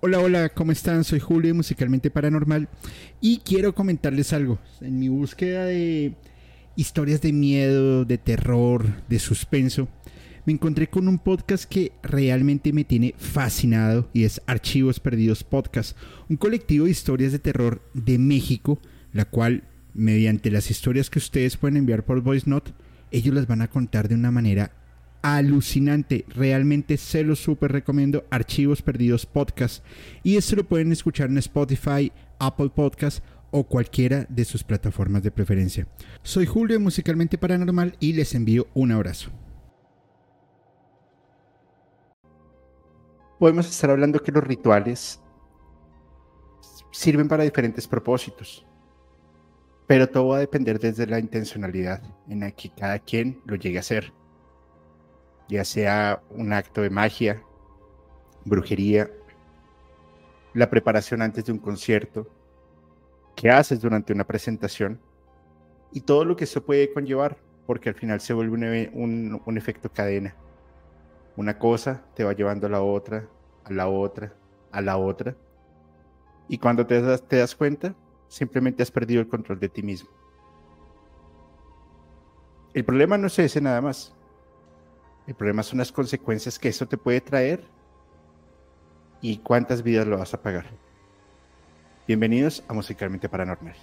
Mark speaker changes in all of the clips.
Speaker 1: Hola, hola, ¿cómo están? Soy Julio Musicalmente Paranormal y quiero comentarles algo. En mi búsqueda de historias de miedo, de terror, de suspenso, me encontré con un podcast que realmente me tiene fascinado y es Archivos Perdidos Podcast, un colectivo de historias de terror de México, la cual, mediante las historias que ustedes pueden enviar por Voice Note, ellos las van a contar de una manera alucinante. Realmente se lo súper recomiendo. Archivos Perdidos Podcast. Y esto lo pueden escuchar en Spotify, Apple Podcast o cualquiera de sus plataformas de preferencia. Soy Julio Musicalmente Paranormal y les envío un abrazo. Podemos estar hablando que los rituales sirven para diferentes propósitos, pero todo va a depender desde la intencionalidad en la que cada quien lo llegue a hacer ya sea un acto de magia, brujería, la preparación antes de un concierto, qué haces durante una presentación y todo lo que eso puede conllevar, porque al final se vuelve un, un, efecto cadena. Una cosa te va llevando a la otra, a la otra, a la otra. Y cuando te das, te das cuenta, simplemente has perdido el control de ti mismo. El problema no es ese nada más. El problema son las consecuencias que eso te puede traer y cuántas vidas lo vas a pagar. Bienvenidos a Musicalmente Paranormal.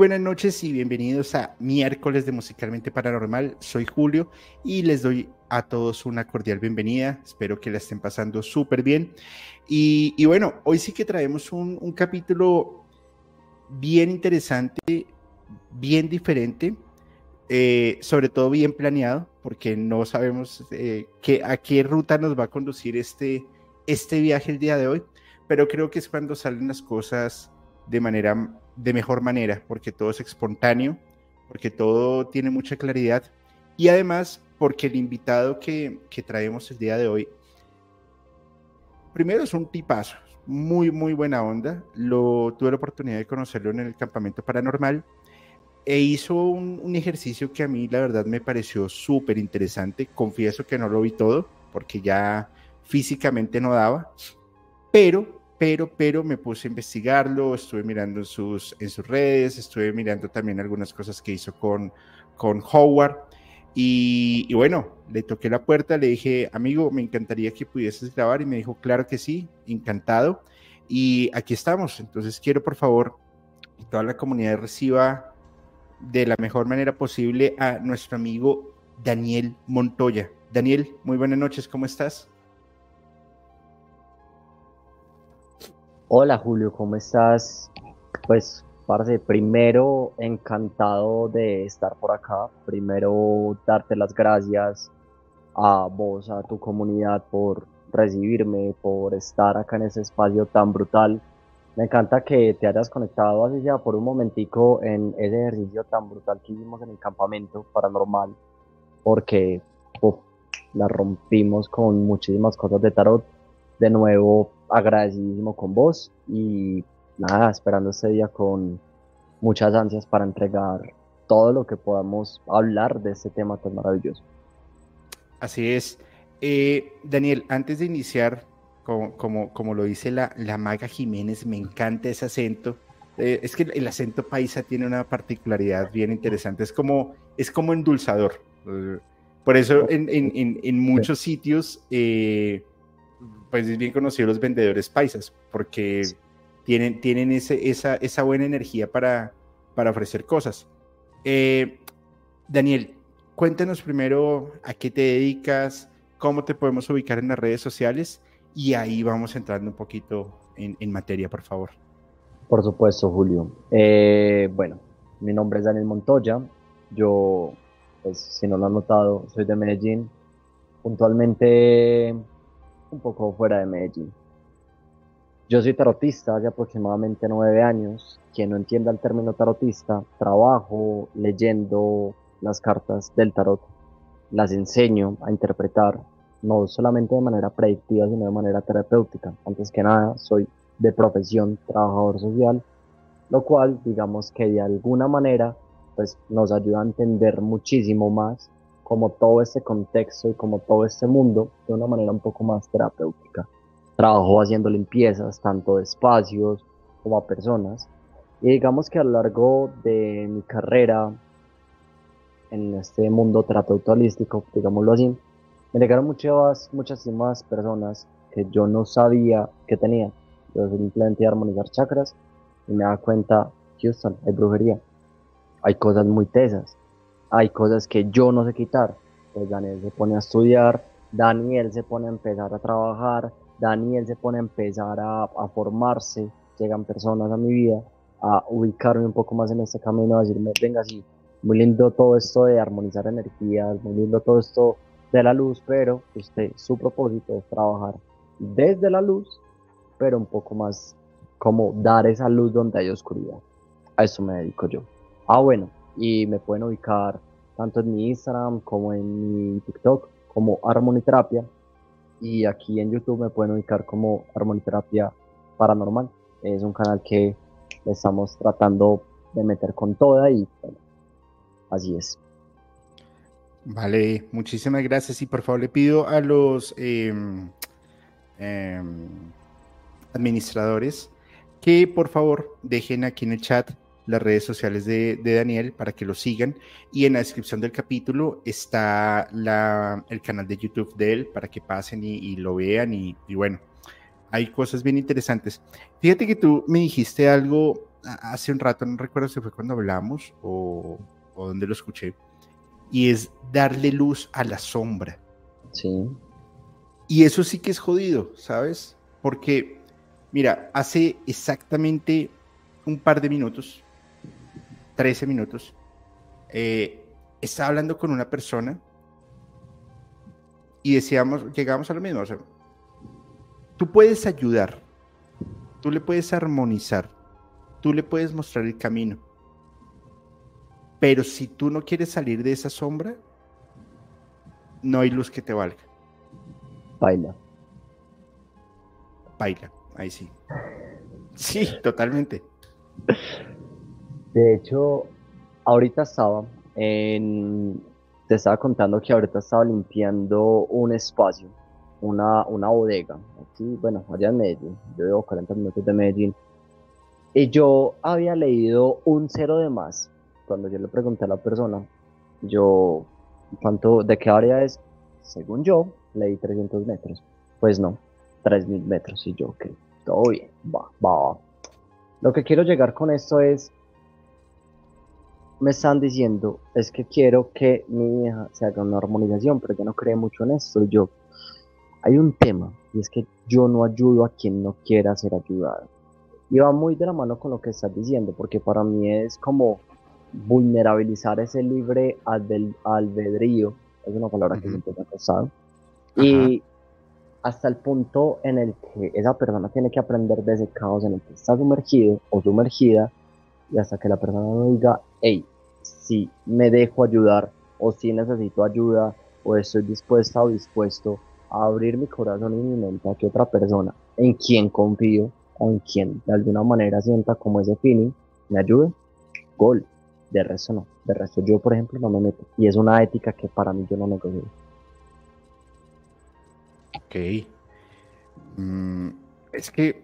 Speaker 1: Buenas noches y bienvenidos a miércoles de Musicalmente Paranormal. Soy Julio y les doy a todos una cordial bienvenida. Espero que la estén pasando súper bien. Y, bueno, hoy sí que traemos un, capítulo bien interesante, bien diferente, eh, sobre todo bien planeado, porque no sabemos eh, a qué ruta nos va a conducir este, este viaje el día de hoy, pero creo que es cuando salen las cosas de manera de mejor manera, porque todo es espontáneo, porque todo tiene mucha claridad y además porque el invitado que, que traemos el día de hoy, primero es un tipazo, muy, muy buena onda. Lo, tuve la oportunidad de conocerlo en el campamento paranormal e hizo un, un ejercicio que a mí la verdad me pareció súper interesante. Confieso que no lo vi todo porque ya físicamente no daba, pero pero, pero me puse a investigarlo, estuve mirando en sus, en sus redes, estuve mirando también algunas cosas que hizo con, con Howard. Y, bueno, le toqué la puerta, le dije, amigo, me encantaría que pudieses grabar. Y me dijo, claro que sí, encantado. Y aquí estamos. Entonces quiero, por favor, que toda la comunidad reciba de la mejor manera posible a nuestro amigo Daniel Montoya. Daniel, muy buenas noches, ¿cómo estás?
Speaker 2: Hola Julio, ¿cómo estás? Pues, parce, primero encantado de estar por acá. Primero darte las gracias a vos, a tu comunidad por recibirme, por estar acá en ese espacio tan brutal. Me encanta que te hayas conectado así ya por un momentico en ese ejercicio tan brutal que hicimos en el campamento paranormal, porque la rompimos con muchísimas cosas de tarot. De nuevo, agradecidísimo con vos y nada, esperando este día con muchas ansias para entregar todo lo que podamos hablar de este tema tan maravilloso.
Speaker 1: Así es. Eh, Daniel, antes de iniciar, como, como, como, lo dice la, la maga Jiménez, me encanta ese acento. Eh, es que el acento paisa tiene una particularidad bien interesante, es como, es como endulzador. Por eso en, en, en, muchos sitios eh, pues es bien conocido los vendedores paisas, porque tienen, tienen ese, esa, esa buena energía para, para ofrecer cosas. Eh, Daniel, cuéntanos primero a qué te dedicas, cómo te podemos ubicar en las redes sociales y ahí vamos entrando un poquito en, en materia, por favor.
Speaker 2: Por supuesto, Julio. Eh, bueno, mi nombre es Daniel Montoya. Yo, pues, si no lo han notado, soy de Medellín. Puntualmente un poco fuera de Medellín. Yo soy tarotista hace aproximadamente nueve años. Quien no entienda el término tarotista, trabajo leyendo las cartas del tarot. Las enseño a interpretar, no solamente de manera predictiva, sino de manera terapéutica. Antes que nada, soy de profesión trabajador social, lo cual, digamos que de alguna manera, pues nos ayuda a entender muchísimo más como todo este contexto y como todo este mundo de una manera un poco más terapéutica trabajo haciendo limpiezas, tanto de espacios como a personas. Y digamos que a lo largo de mi carrera en este mundo terapeuta holístico, digámoslo así, me llegaron muchas, muchísimas personas que yo no sabía que tenía. Yo simplemente armonizar chakras y me da cuenta, Houston, hay brujería. Hay cosas muy tesas. Hay cosas que yo no sé quitar. Pues Daniel se pone a estudiar, Daniel se pone a empezar a trabajar, Daniel se pone a empezar a, formarse, llegan personas a mi vida a ubicarme un poco más en este camino, a decirme, venga, sí, muy lindo todo esto de armonizar energías, muy lindo todo esto de la luz, pero usted, su propósito es trabajar desde la luz, pero un poco más como dar esa luz donde hay oscuridad. A eso me dedico yo. Ah, bueno, y me pueden ubicar tanto en mi Instagram como en mi TikTok como Armoniterapia y aquí en YouTube me pueden ubicar como Armoniterapia Paranormal. Es un canal que estamos tratando de meter con toda y bueno, así es.
Speaker 1: Vale, muchísimas gracias y por favor le pido a los em, em, administradores que por favor dejen aquí en el chat las redes sociales de, Daniel para que lo sigan. Y en la descripción del capítulo está la, el canal de YouTube de él para que pasen y, lo vean. Y, bueno, hay cosas bien interesantes. Fíjate que tú me dijiste algo hace un rato, no recuerdo si fue cuando hablamos o, o donde lo escuché, y es darle luz a la sombra.
Speaker 2: Sí.
Speaker 1: Y eso sí que es jodido, ¿sabes? Porque, mira, hace exactamente un par de minutos 13 minutos, eh, estaba hablando con una persona y decíamos, llegamos a lo mismo, o sea, tú puedes ayudar, tú le puedes armonizar, tú le puedes mostrar el camino, pero si tú no quieres salir de esa sombra, no hay luz que te valga.
Speaker 2: Baila.
Speaker 1: Baila, ahí sí. Sí, totalmente.
Speaker 2: De hecho, ahorita estaba en... Te estaba contando que ahorita estaba limpiando un espacio, una, una bodega, aquí, bueno, allá en Medellín. Yo vivo 40 minutos de Medellín. Y yo había leído un cero de más. Cuando yo le pregunté a la persona, yo, ¿cuánto, de qué área es? Según yo, leí 300 metros. Pues no, 3000 metros. Y yo, ok, todo bien, va, va, va. Lo que quiero llegar con esto es, me están diciendo es que quiero que mi hija se haga una armonización, pero yo no creo mucho en esto. Yo, hay un tema, y es que yo no ayudo a quien no quiera ser ayudado. Y va muy de la mano con lo que estás diciendo, porque para mí es como vulnerabilizar ese libre albedrío, es una palabra que siempre me ha costado, y hasta el punto en el que esa persona tiene que aprender de ese caos en el que está sumergido o sumergida, y hasta que la persona no diga, hey, si me dejo ayudar o si necesito ayuda o estoy dispuesta o dispuesto a abrir mi corazón y mi mente a que otra persona en quien confío o en quien de alguna manera sienta como ese feeling me ayude, gol. De resto no. De resto yo, por ejemplo, no me meto. Y es una ética que para mí yo no negocio.
Speaker 1: Ok. Mm, es que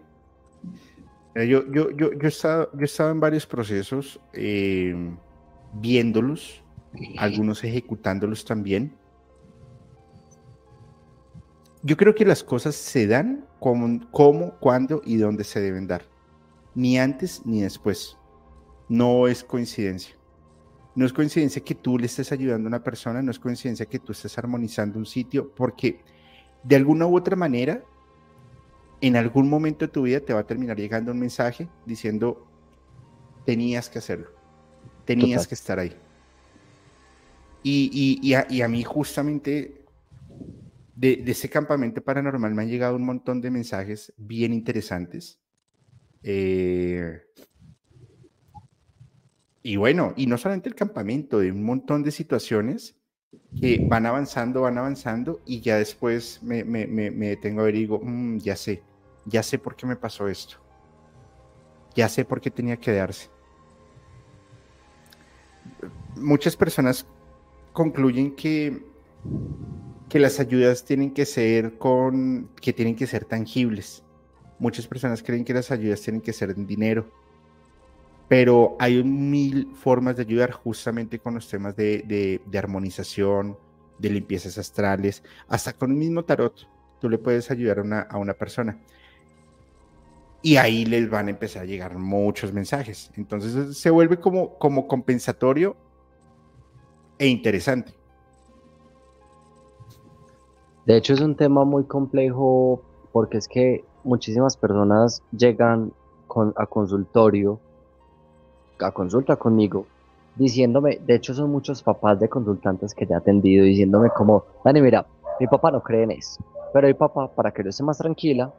Speaker 1: yo, yo, yo, yo, he estado, yo he en varios procesos. Eh, viéndolos, algunos ejecutándolos también. Yo creo que las cosas se dan como, cómo, cuándo y dónde se deben dar. Ni antes ni después. No es coincidencia. No es coincidencia que tú le estés ayudando a una persona, no es coincidencia que tú estés armonizando un sitio, porque de alguna u otra manera, en algún momento de tu vida te va a terminar llegando un mensaje diciendo, tenías que hacerlo tenías que estar ahí. Y, y, a, mí justamente de, ese campamento paranormal me han llegado un montón de mensajes bien interesantes. Eh, y bueno, y no solamente el campamento, de un montón de situaciones que van avanzando, van avanzando, y ya después me, me, me, detengo a ver y digo, mm, ya sé, ya sé por qué me pasó esto. Ya sé por qué tenía que darse. Muchas personas concluyen que que las ayudas tienen que ser con, que tienen que ser tangibles. Muchas personas creen que las ayudas tienen que ser en dinero, pero hay mil formas de ayudar justamente con los temas de, armonización, de limpiezas astrales, hasta con el mismo tarot. Tú le puedes ayudar una, a una persona. Y ahí les van a empezar a llegar muchos mensajes. Entonces se vuelve como, como compensatorio e interesante.
Speaker 2: De hecho, es un tema muy complejo porque es que muchísimas personas llegan a consultorio, a consulta conmigo, diciéndome, de hecho son muchos papás de consultantes que ya he atendido, diciéndome como, Dani, mira, mi papá no cree en eso, pero mi papá, para que yo esté más tranquila,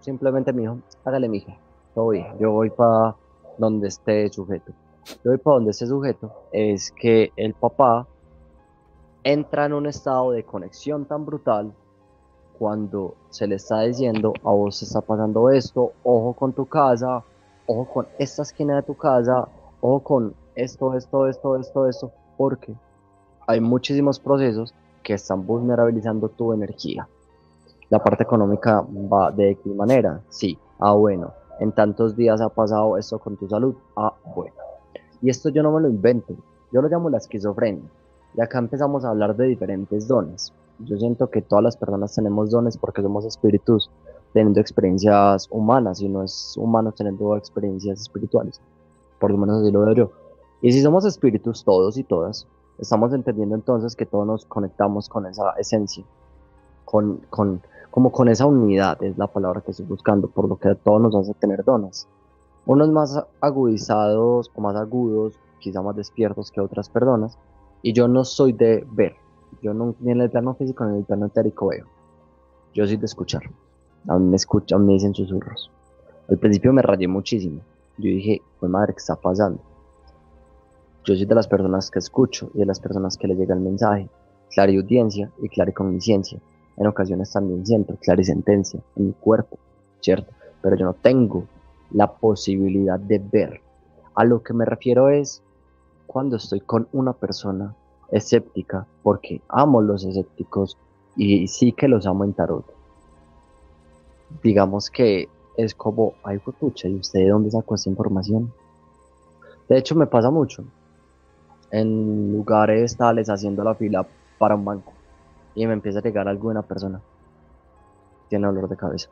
Speaker 2: simplemente me dijo, hágale mija, todo yo voy para donde esté sujeto. Yo voy para donde esté sujeto, es que el papá entra en un estado de conexión tan brutal cuando se le está diciendo a vos está pasando esto, ojo con tu casa, ojo con esta esquina de tu casa, ojo con esto, esto, esto, esto, esto, porque hay muchísimos procesos que están vulnerabilizando tu energía. La parte económica va de qué manera, sí, ah bueno, en tantos días ha pasado esto con tu salud, ah bueno. Y esto yo no me lo invento, yo lo llamo la esquizofrenia y acá empezamos a hablar de diferentes dones. Yo siento que todas las personas tenemos dones porque somos espíritus teniendo experiencias humanas y no es humano teniendo experiencias espirituales. Por lo menos así lo veo yo. Y si somos espíritus todos y todas, estamos entendiendo entonces que todos nos conectamos con esa esencia, con, con, como con esa unidad, es la palabra que estoy buscando, por lo que todos nos hace tener dones. Unos más agudizados o más agudos, quizá más despiertos que otras personas, y yo no soy de ver. Yo no, ni en el plano físico ni en el plano etérico veo. Yo soy de escuchar. A mí me escuchan, me dicen susurros. Al principio me rayé muchísimo. Yo dije, pues madre, ¿qué está pasando? Yo soy de las personas que escucho y de las personas que le llega el mensaje. Clara audiencia y clara y cognisciencia. En ocasiones también siento clara y sentencia en mi cuerpo, ¿cierto? Pero yo no tengo la posibilidad de ver. A lo que me refiero es cuando estoy con una persona escéptica, porque amo los escépticos y sí que los amo en tarot. Digamos que es como, ay, pucha, ¿y usted de dónde sacó esta información? De hecho, me pasa mucho. En lugares tales haciendo la fila para un banco y me empieza a llegar alguna persona. Tiene dolor de cabeza,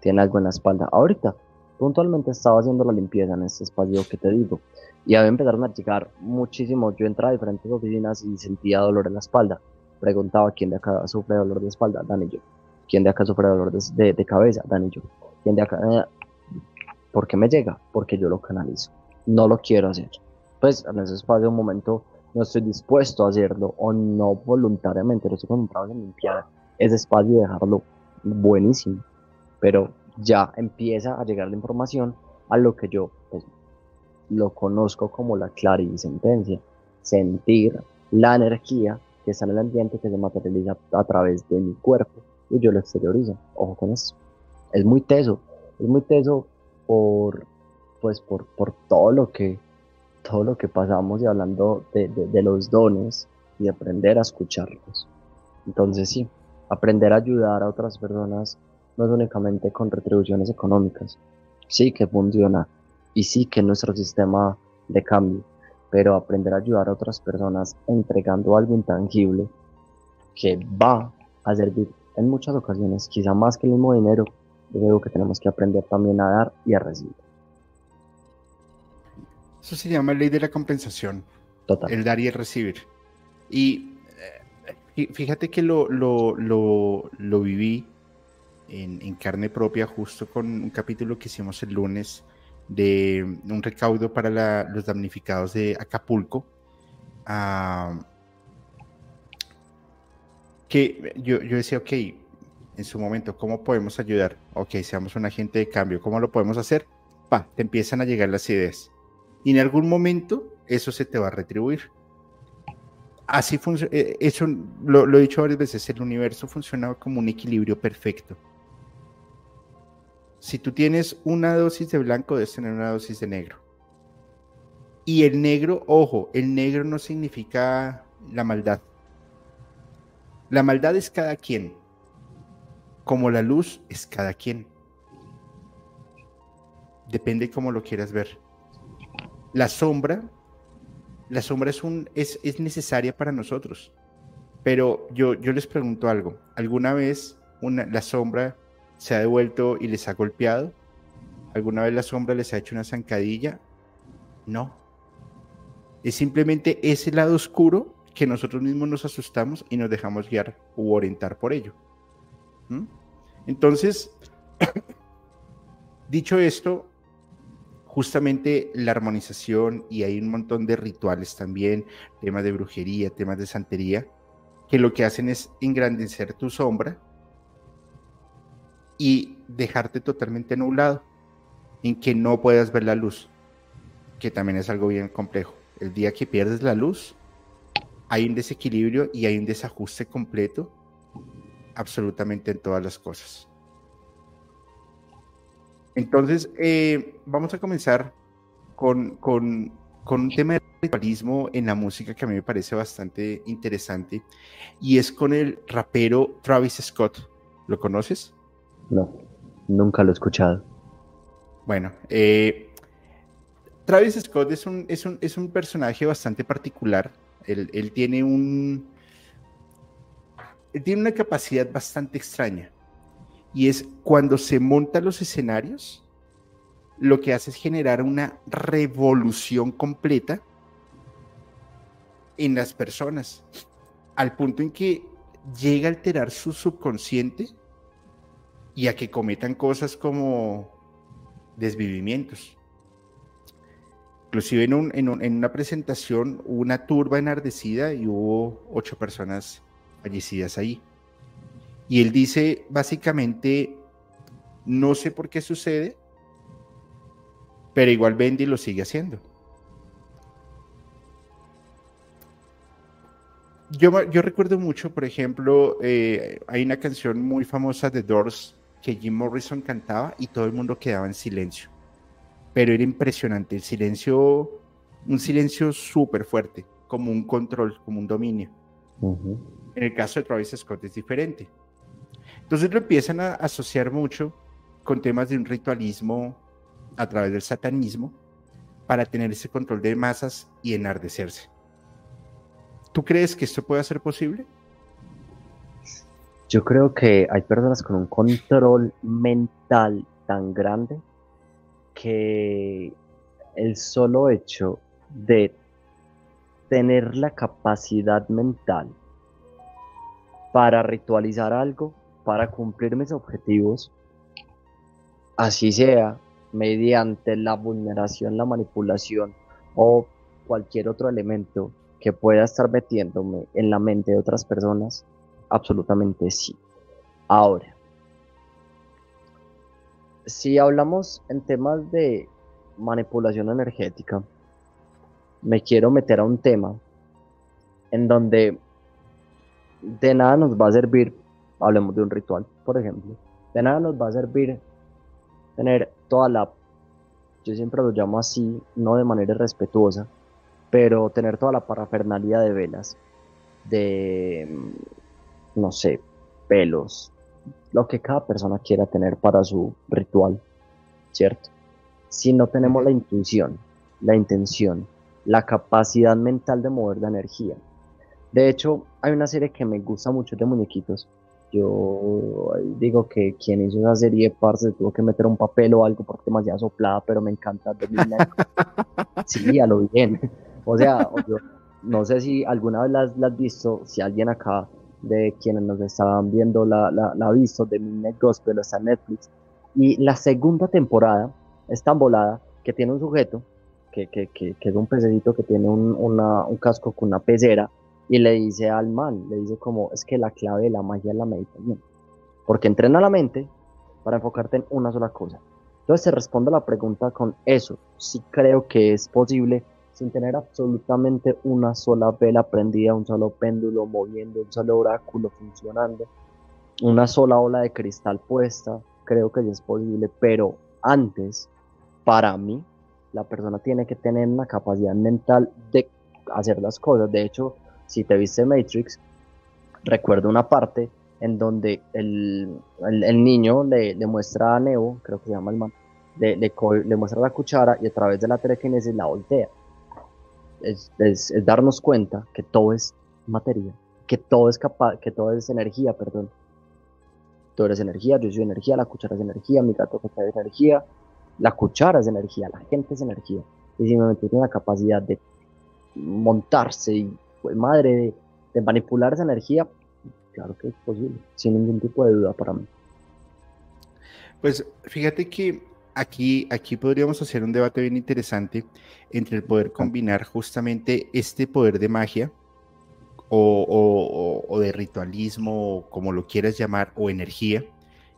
Speaker 2: tiene algo en la espalda. Ahorita, puntualmente estaba haciendo la limpieza en este espacio que te digo y a mí empezaron a llegar muchísimo. Yo entraba a diferentes oficinas y sentía dolor en la espalda. Preguntaba quién de acá sufre dolor de espalda, Dan y yo. ¿Quién de acá sufre dolor de, de, cabeza? Dan y yo. ¿Quién de acá? Eh, ¿Por qué me llega? Porque yo lo canalizo. No lo quiero hacer. Pues en ese espacio, un momento, no estoy dispuesto a hacerlo o no voluntariamente. Lo estoy concentrado en limpiar ese espacio y dejarlo buenísimo. Pero ya empieza a llegar la información a lo que yo pues, lo conozco como la clarisentencia, sentir la energía que está en el ambiente que se materializa a través de mi cuerpo y yo lo exteriorizo. Ojo con eso. Es muy teso, es muy teso por, pues por, por todo lo que todo lo que pasamos y hablando de, los dones y aprender a escucharlos. Entonces sí, aprender a ayudar a otras personas no es únicamente con retribuciones económicas. Sí que funciona, y sí que nuestro sistema de cambio, pero aprender a ayudar a otras personas entregando algo intangible que va a servir en muchas ocasiones, quizá más que el mismo dinero, es algo que tenemos que aprender también a dar y a recibir.
Speaker 1: Eso se llama ley de la compensación. Total. El dar y el recibir. Y eh, fíjate que lo, lo, lo, lo viví en, en, carne propia justo con un capítulo que hicimos el lunes de un recaudo para los damnificados de Acapulco. Ah, que yo, yo decía, ok, en su momento, ¿cómo podemos ayudar? Ok, seamos un agente de cambio, ¿cómo lo podemos hacer? Pa, te empiezan a llegar las ideas. Y en algún momento eso se te va a retribuir. Así funciona, eh, eso lo, he dicho varias veces, el universo funciona como un equilibrio perfecto. Si tú tienes una dosis de blanco, debes tener una dosis de negro. Y el negro, ojo, el negro no significa la maldad. La maldad es cada quien, como la luz es cada quien. Depende cómo lo quieras ver. La sombra, la sombra es, un, es, es necesaria para nosotros. Pero yo, yo les pregunto algo. ¿Alguna vez una, la sombra se ha devuelto y les ha golpeado? ¿Alguna vez la sombra les ha hecho una zancadilla? No. Es simplemente ese lado oscuro que nosotros mismos nos asustamos y nos dejamos guiar u orientar por ello. ¿Mm? Entonces, dicho esto, justamente la armonización y hay un montón de rituales también, temas de brujería, temas de santería, que lo que hacen es engrandecer tu sombra y dejarte totalmente nublado, en que no puedas ver la luz, que también es algo bien complejo. El día que pierdes la luz, hay un desequilibrio y hay un desajuste completo absolutamente en todas las cosas. Entonces, eh, vamos a comenzar con, con, con, un tema de ritualismo en la música que a mí me parece bastante interesante y es con el rapero Travis Scott. ¿Lo conoces?
Speaker 2: No, nunca lo he escuchado.
Speaker 1: Bueno, eh, Travis Scott es un, es, un, es un, personaje bastante particular. Él, él tiene un. Él tiene una capacidad bastante extraña. Y es cuando se monta los escenarios, lo que hace es generar una revolución completa en las personas. Al punto en que llega a alterar su subconsciente y a que cometan cosas como desvivimientos. Inclusive en, una presentación hubo una turba enardecida y hubo ocho personas fallecidas ahí. Y él dice básicamente, no sé por qué sucede, pero igual Bendy lo sigue haciendo. Yo, yo recuerdo mucho, por ejemplo, eh, hay una canción muy famosa de Doors que Jim Morrison cantaba y todo el mundo quedaba en silencio. Pero era impresionante, el silencio, un silencio súper fuerte, como un control, como un dominio. En el caso de Travis Scott es diferente. Entonces lo empiezan a asociar mucho con temas de un ritualismo a través del satanismo para tener ese control de masas y enardecerse. ¿Tú crees que esto puede ser posible?
Speaker 2: Yo creo que hay personas con un control mental tan grande que el solo hecho de tener la capacidad mental para ritualizar algo, para cumplir mis objetivos, así sea mediante la vulneración, la manipulación o cualquier otro elemento que pueda estar metiéndome en la mente de otras personas, Absolutamente sí. Ahora, si hablamos en temas de manipulación energética, me quiero meter a un tema en donde de nada nos va a servir, hablemos de un ritual, por ejemplo, de nada nos va a servir tener toda la, yo siempre lo llamo así, no de manera respetuosa, pero tener toda la parafernalia de velas, de no sé, pelos, lo que cada persona quiera tener para su ritual, ¿cierto? Si no tenemos la intuición, la intención, la capacidad mental de mover la energía. De hecho, hay una serie que me gusta mucho de muñequitos. Yo digo que quien hizo esa serie, parce, tuvo que meter un papel o algo porque demasiado soplada, pero me encanta de Sí, a lo bien. O sea, no sé si alguna vez las has visto, si alguien acá de quienes nos estaban viendo la, la, la visto de Midnight Gospel, está Netflix. Y la segunda temporada es tan volada que tiene un sujeto, que, que, que, que es un pececito que tiene un, un casco con una pecera, y le dice al man, le dice como, es que la clave de la magia es la meditación. Porque entrena la mente para enfocarte en una sola cosa. Entonces se responde a la pregunta con eso. Sí creo que es posible sin tener absolutamente una sola vela prendida, un solo péndulo moviendo, un solo oráculo funcionando, una sola ola de cristal puesta. Creo que es posible, pero antes, para mí, la persona tiene que tener una capacidad mental de hacer las cosas. De hecho, si te viste Matrix, recuerdo una parte en donde el, niño le, muestra a Neo, creo que se llama el man, le, le, muestra la cuchara y a través de la telequinesis la voltea. Es, es, darnos cuenta que todo es materia, que todo es capaz, que todo es energía, perdón. Tú eres energía, yo soy energía, la cuchara es energía, mi gato es energía, la cuchara es energía, la gente es energía. Y simplemente tiene la capacidad de montarse y, pues, madre, de, manipular esa energía, claro que es posible, sin ningún tipo de duda para mí.
Speaker 1: Pues fíjate que aquí, aquí podríamos hacer un debate bien interesante entre el poder combinar justamente este poder de magia o, de ritualismo, como lo quieras llamar, o energía,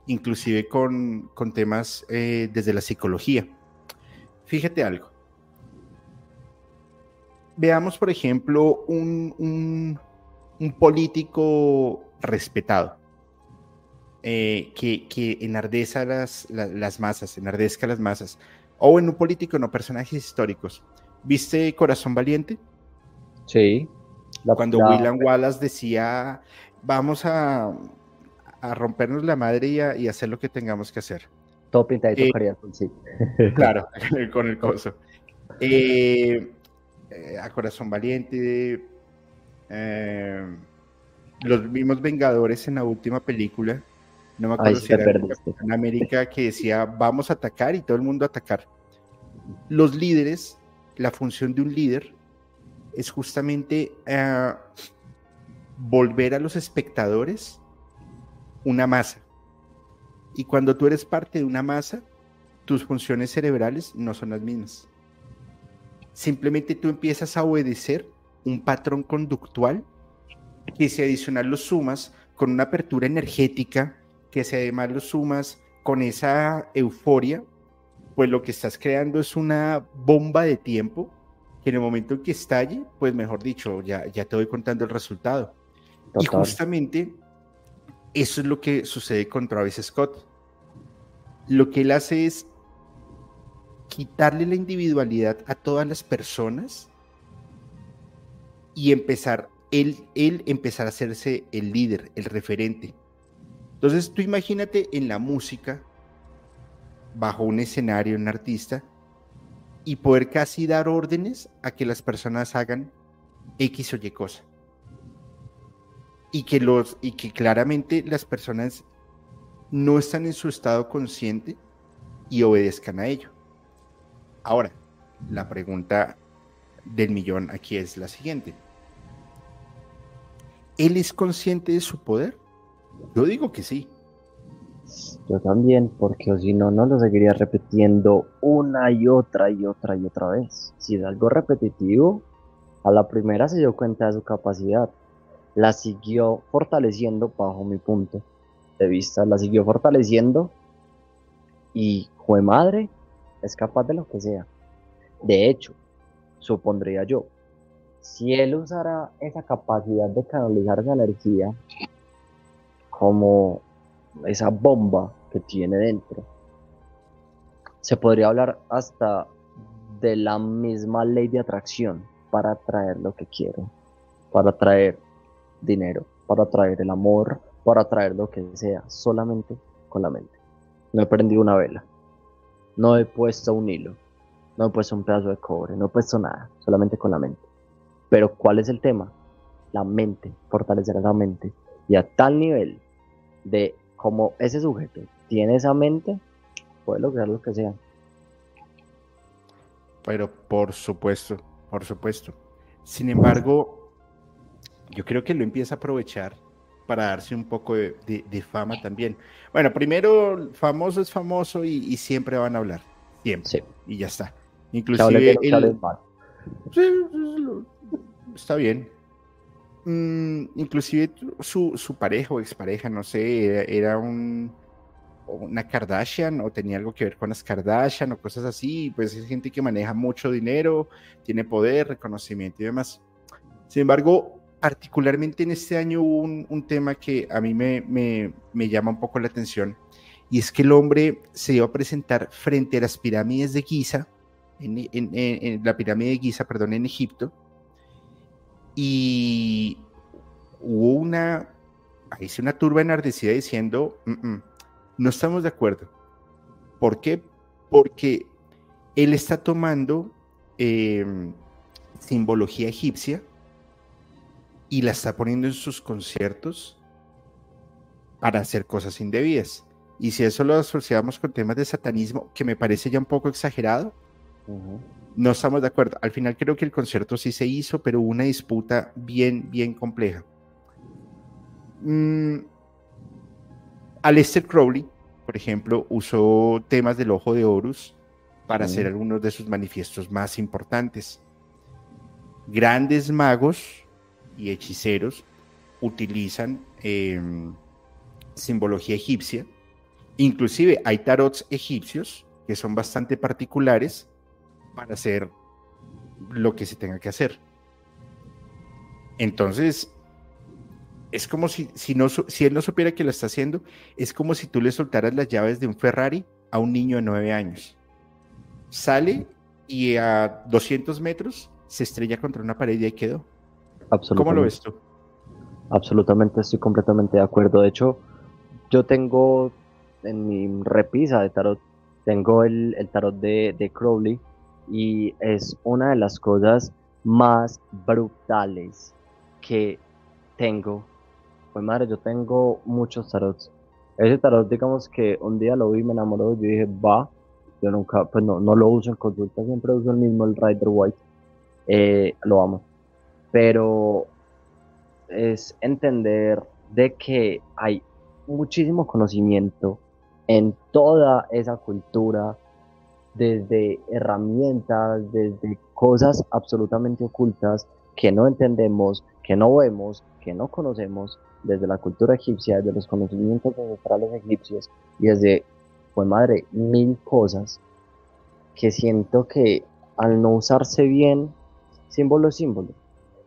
Speaker 1: inclusive con, temas eh, desde la psicología. Fíjate algo. Veamos, por ejemplo, un, político respetado. Eh, que, que, enardeza las, las, masas, enardezca las masas. O en un político, no, personajes históricos. ¿Viste Corazón Valiente?
Speaker 2: Sí.
Speaker 1: Cuando William Wallace decía, vamos a, a rompernos la madre y, y, hacer lo que tengamos que hacer.
Speaker 2: Todo pintadito eh, sí.
Speaker 1: Claro, con el coso. Eh, eh, a Corazón Valiente, los mismos Vengadores en la última película, no me acuerdo si era en América, que decía, vamos a atacar y todo el mundo a atacar. Los líderes, la función de un líder es justamente volver a los espectadores una masa. Y cuando tú eres parte de una masa, tus funciones cerebrales no son las mismas. Simplemente tú empiezas a obedecer un patrón conductual que si adicional lo sumas con una apertura energética, que si además lo sumas con esa euforia, pues lo que estás creando es una bomba de tiempo que en el momento en que estalle, pues mejor dicho, ya, ya te voy contando el resultado. Y justamente eso es lo que sucede con Travis Scott. Lo que él hace es quitarle la individualidad a todas las personas y empezar, él, él empezar a hacerse el líder, el referente. Entonces tú imagínate en la música, bajo un escenario, un artista, y poder casi dar órdenes a que las personas hagan X o Y cosa y que, los, y que claramente las personas no están en su estado consciente y obedezcan a ello. Ahora, la pregunta del millón aquí es la siguiente. ¿Él es consciente de su poder? Yo digo que sí.
Speaker 2: Yo también, porque si no, no lo seguiría repitiendo una y otra y otra y otra vez. Si es algo repetitivo, a la primera se dio cuenta de su capacidad la siguió fortaleciendo bajo mi punto de vista, la siguió fortaleciendo y fue madre, es capaz de lo que sea. De hecho, supondría yo, si él usara esa capacidad de canalizar esa energía como esa bomba que tiene dentro, se podría hablar hasta de la misma ley de atracción para atraer lo que quiero, para atraer dinero, para traer el amor, para traer lo que sea, solamente con la mente. No he prendido una vela, no he puesto un hilo, no he puesto un pedazo de cobre, no he puesto nada, solamente con la mente. Pero ¿cuál es el tema? La mente, fortalecer esa mente. Y a tal nivel de como ese sujeto tiene esa mente, puede lograr lo que sea.
Speaker 1: Pero por supuesto, por supuesto. Sin embargo, yo creo que lo empieza a aprovechar para darse un poco de, fama también. Bueno, primero, famoso es famoso y, siempre van a hablar, siempre, y ya está. Inclusive, está bien. mm, inclusive su, su, pareja o expareja, no sé, era, un, una Kardashian o tenía algo que ver con las Kardashian o cosas así, pues es gente que maneja mucho dinero, tiene poder, reconocimiento y demás. Sin embargo, particularmente en este año hubo un, tema que a mí me, llama un poco la atención, y es que el hombre se iba a presentar frente a las pirámides de Giza, en, la pirámide de Giza, perdón, en Egipto, y hubo una, hice una turba enardecida diciendo, no estamos de acuerdo. ¿Por qué? Porque él está tomando em, simbología egipcia y la está poniendo en sus conciertos para hacer cosas indebidas. Y si eso lo asociamos con temas de satanismo, que me parece ya un poco exagerado, no estamos de acuerdo. Al final creo que el concierto sí se hizo, pero una disputa bien, bien compleja. Mm, Aleister Crowley, por ejemplo, usó temas del ojo de Horus para hacer algunos de sus manifiestos más importantes. Grandes magos y hechiceros utilizan em, simbología egipcia. Inclusive hay tarots egipcios que son bastante particulares para hacer lo que se tenga que hacer. Entonces, es como si, si, no, si él no supiera que lo está haciendo, es como si tú le soltaras las llaves de un Ferrari a un niño de nueve años. Sale y a 200 metros se estrella contra una pared y ahí quedó. ¿Cómo lo ves tú?
Speaker 2: Absolutamente, estoy completamente de acuerdo. De hecho, yo tengo en mi repisa de tarot, tengo el, tarot de, de, Crowley y es una de las cosas más brutales que tengo. Pues madre, yo tengo muchos tarots. Ese tarot, digamos que un día lo vi, me enamoró, yo dije, va, yo nunca, pues no, no lo uso en consulta, siempre uso el mismo, el Rider White. Eh, lo amo pero es entender de que hay muchísimo conocimiento en toda esa cultura, desde herramientas, desde cosas absolutamente ocultas que no entendemos, que no vemos, que no conocemos, desde la cultura egipcia, desde los conocimientos ancestrales egipcios y desde, pues madre, mil cosas que siento que al no usarse bien, símbolo símbolo,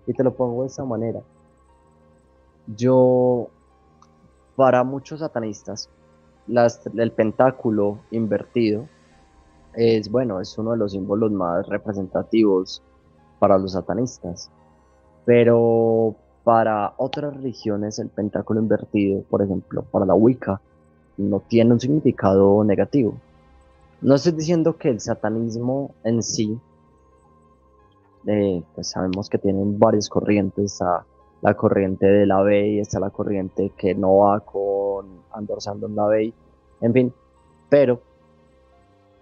Speaker 2: y te lo pongo de esta manera. Yo, para muchos satanistas, el pentáculo invertido es, bueno, es uno de los símbolos más representativos para los satanistas. Pero para otras religiones el pentáculo invertido, por ejemplo, para la Wicca, no tiene un significado negativo. No estoy diciendo que el satanismo en sí eh, pues sabemos que tienen varias corrientes, está la corriente de la Bay, está la corriente que no va con Andor en la Bay, en fin, pero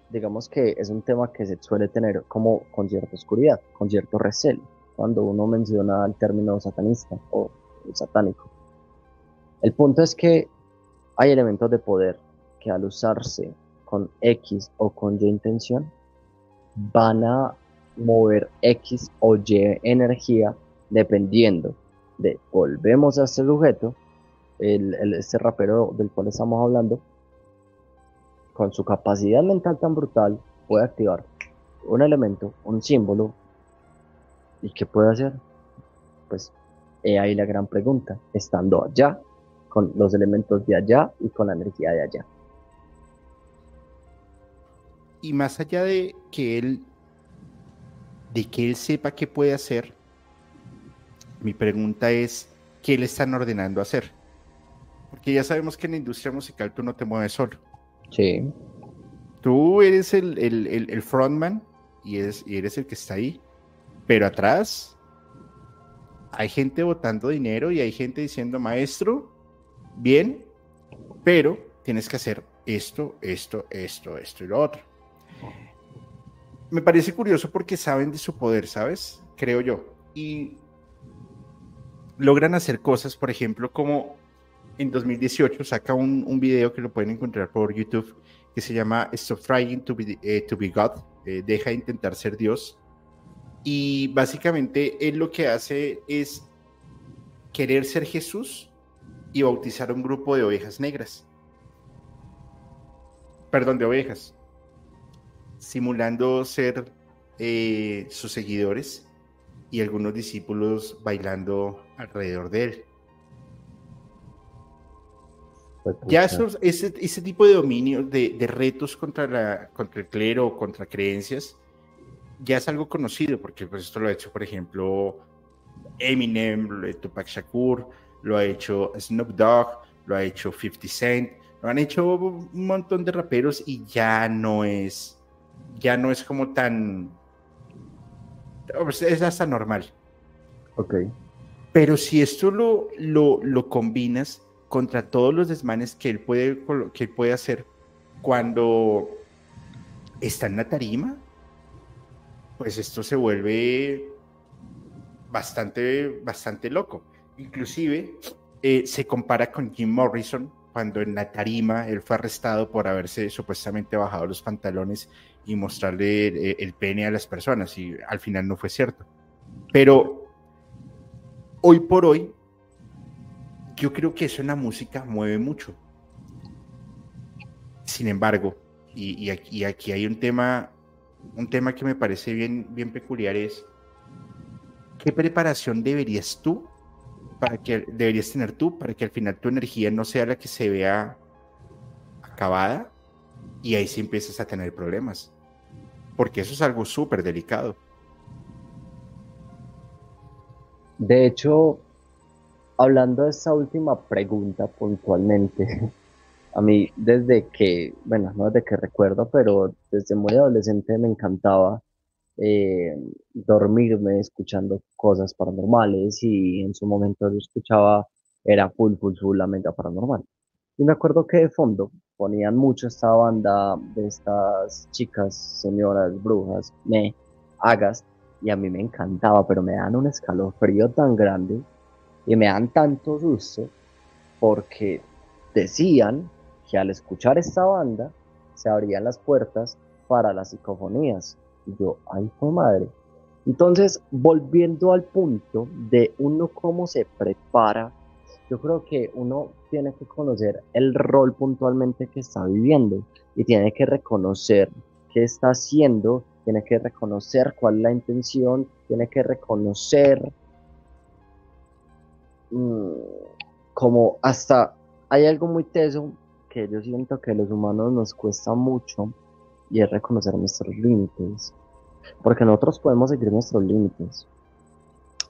Speaker 2: digamos que es un tema que se suele tener como con cierta oscuridad, con cierto recelo, cuando uno menciona el término satanista o satánico. El punto es que hay elementos de poder que al usarse con X o con Y intención van a mover X o Y energía dependiendo de, volvemos a este sujeto, el, este rapero del cual estamos hablando, con su capacidad mental tan brutal, puede activar un elemento, un símbolo, ¿y qué puede hacer? Pues ahí la gran pregunta, estando allá, con los elementos de allá y con la energía de allá.
Speaker 1: Y más allá de que él de que él sepa qué puede hacer, mi pregunta es, ¿qué le están ordenando hacer? Porque ya sabemos que en la industria musical tú no te mueves solo.
Speaker 2: Sí.
Speaker 1: Tú eres el, frontman y eres, y eres el que está ahí, pero atrás hay gente votando dinero y hay gente diciendo, maestro, bien, pero tienes que hacer esto, esto, esto, esto y lo otro me parece curioso porque saben de su poder, ¿sabes? Creo yo. Y logran hacer cosas, por ejemplo, como en 2018 saca un, video que lo pueden encontrar por YouTube que se llama Stop Trying to Be, eh, God, eh, deja de intentar ser Dios. Y básicamente él lo que hace es querer ser Jesús y bautizar a un grupo de ovejas negras. Perdón, de ovejas. Simulando ser eh, sus seguidores y algunos discípulos bailando alrededor de él. Ya ese, ese, tipo de dominio, de, retos contra, la, contra el clero, contra creencias, ya es algo conocido, porque pues esto lo ha hecho, por ejemplo, Eminem, lo ha hecho Tupac Shakur, lo ha hecho Snoop Dogg, lo ha hecho 50 Cent, lo han hecho un montón de raperos y ya no es, ya no es como tan, es hasta normal.
Speaker 2: Ok.
Speaker 1: Pero si esto lo, lo, lo combinas contra todos los desmanes que él puede, que él puede hacer cuando está en la tarima, pues esto se vuelve bastante, bastante loco. Inclusive eh, se compara con Jim Morrison cuando en la tarima él fue arrestado por haberse supuestamente bajado los pantalones y mostrarle el, el pene a las personas y al final no fue cierto. Pero hoy por hoy yo creo que eso en la música mueve mucho. Sin embargo, y, aquí, aquí, hay un tema, un tema que me parece bien, bien peculiar es ¿qué preparación deberías tú para que deberías tener tú para que al final tu energía no sea la que se vea acabada y ahí sí empiezas a tener problemas? Porque eso es algo súper delicado.
Speaker 2: De hecho, hablando de esa última pregunta puntualmente, a mí desde que, bueno, no desde que recuerdo, pero desde muy adolescente me encantaba eh, dormirme escuchando cosas paranormales y en su momento yo escuchaba, era full, full, full la mente paranormal. Y me acuerdo que de fondo ponían mucho esta banda de estas chicas, señoras, brujas, me, hagas, y a mí me encantaba, pero me dan un escalofrío tan grande y me dan tanto susto porque decían que al escuchar esta banda se abrían las puertas para las psicofonías. Y yo, ay, fue madre. Entonces, volviendo al punto de uno cómo se prepara, yo creo que uno tiene que conocer el rol puntualmente que está viviendo y tiene que reconocer qué está haciendo, tiene que reconocer cuál es la intención, tiene que reconocer Mm, como hasta hay algo muy teso que yo siento que los humanos nos cuesta mucho y es reconocer nuestros límites. Porque nosotros podemos seguir nuestros límites.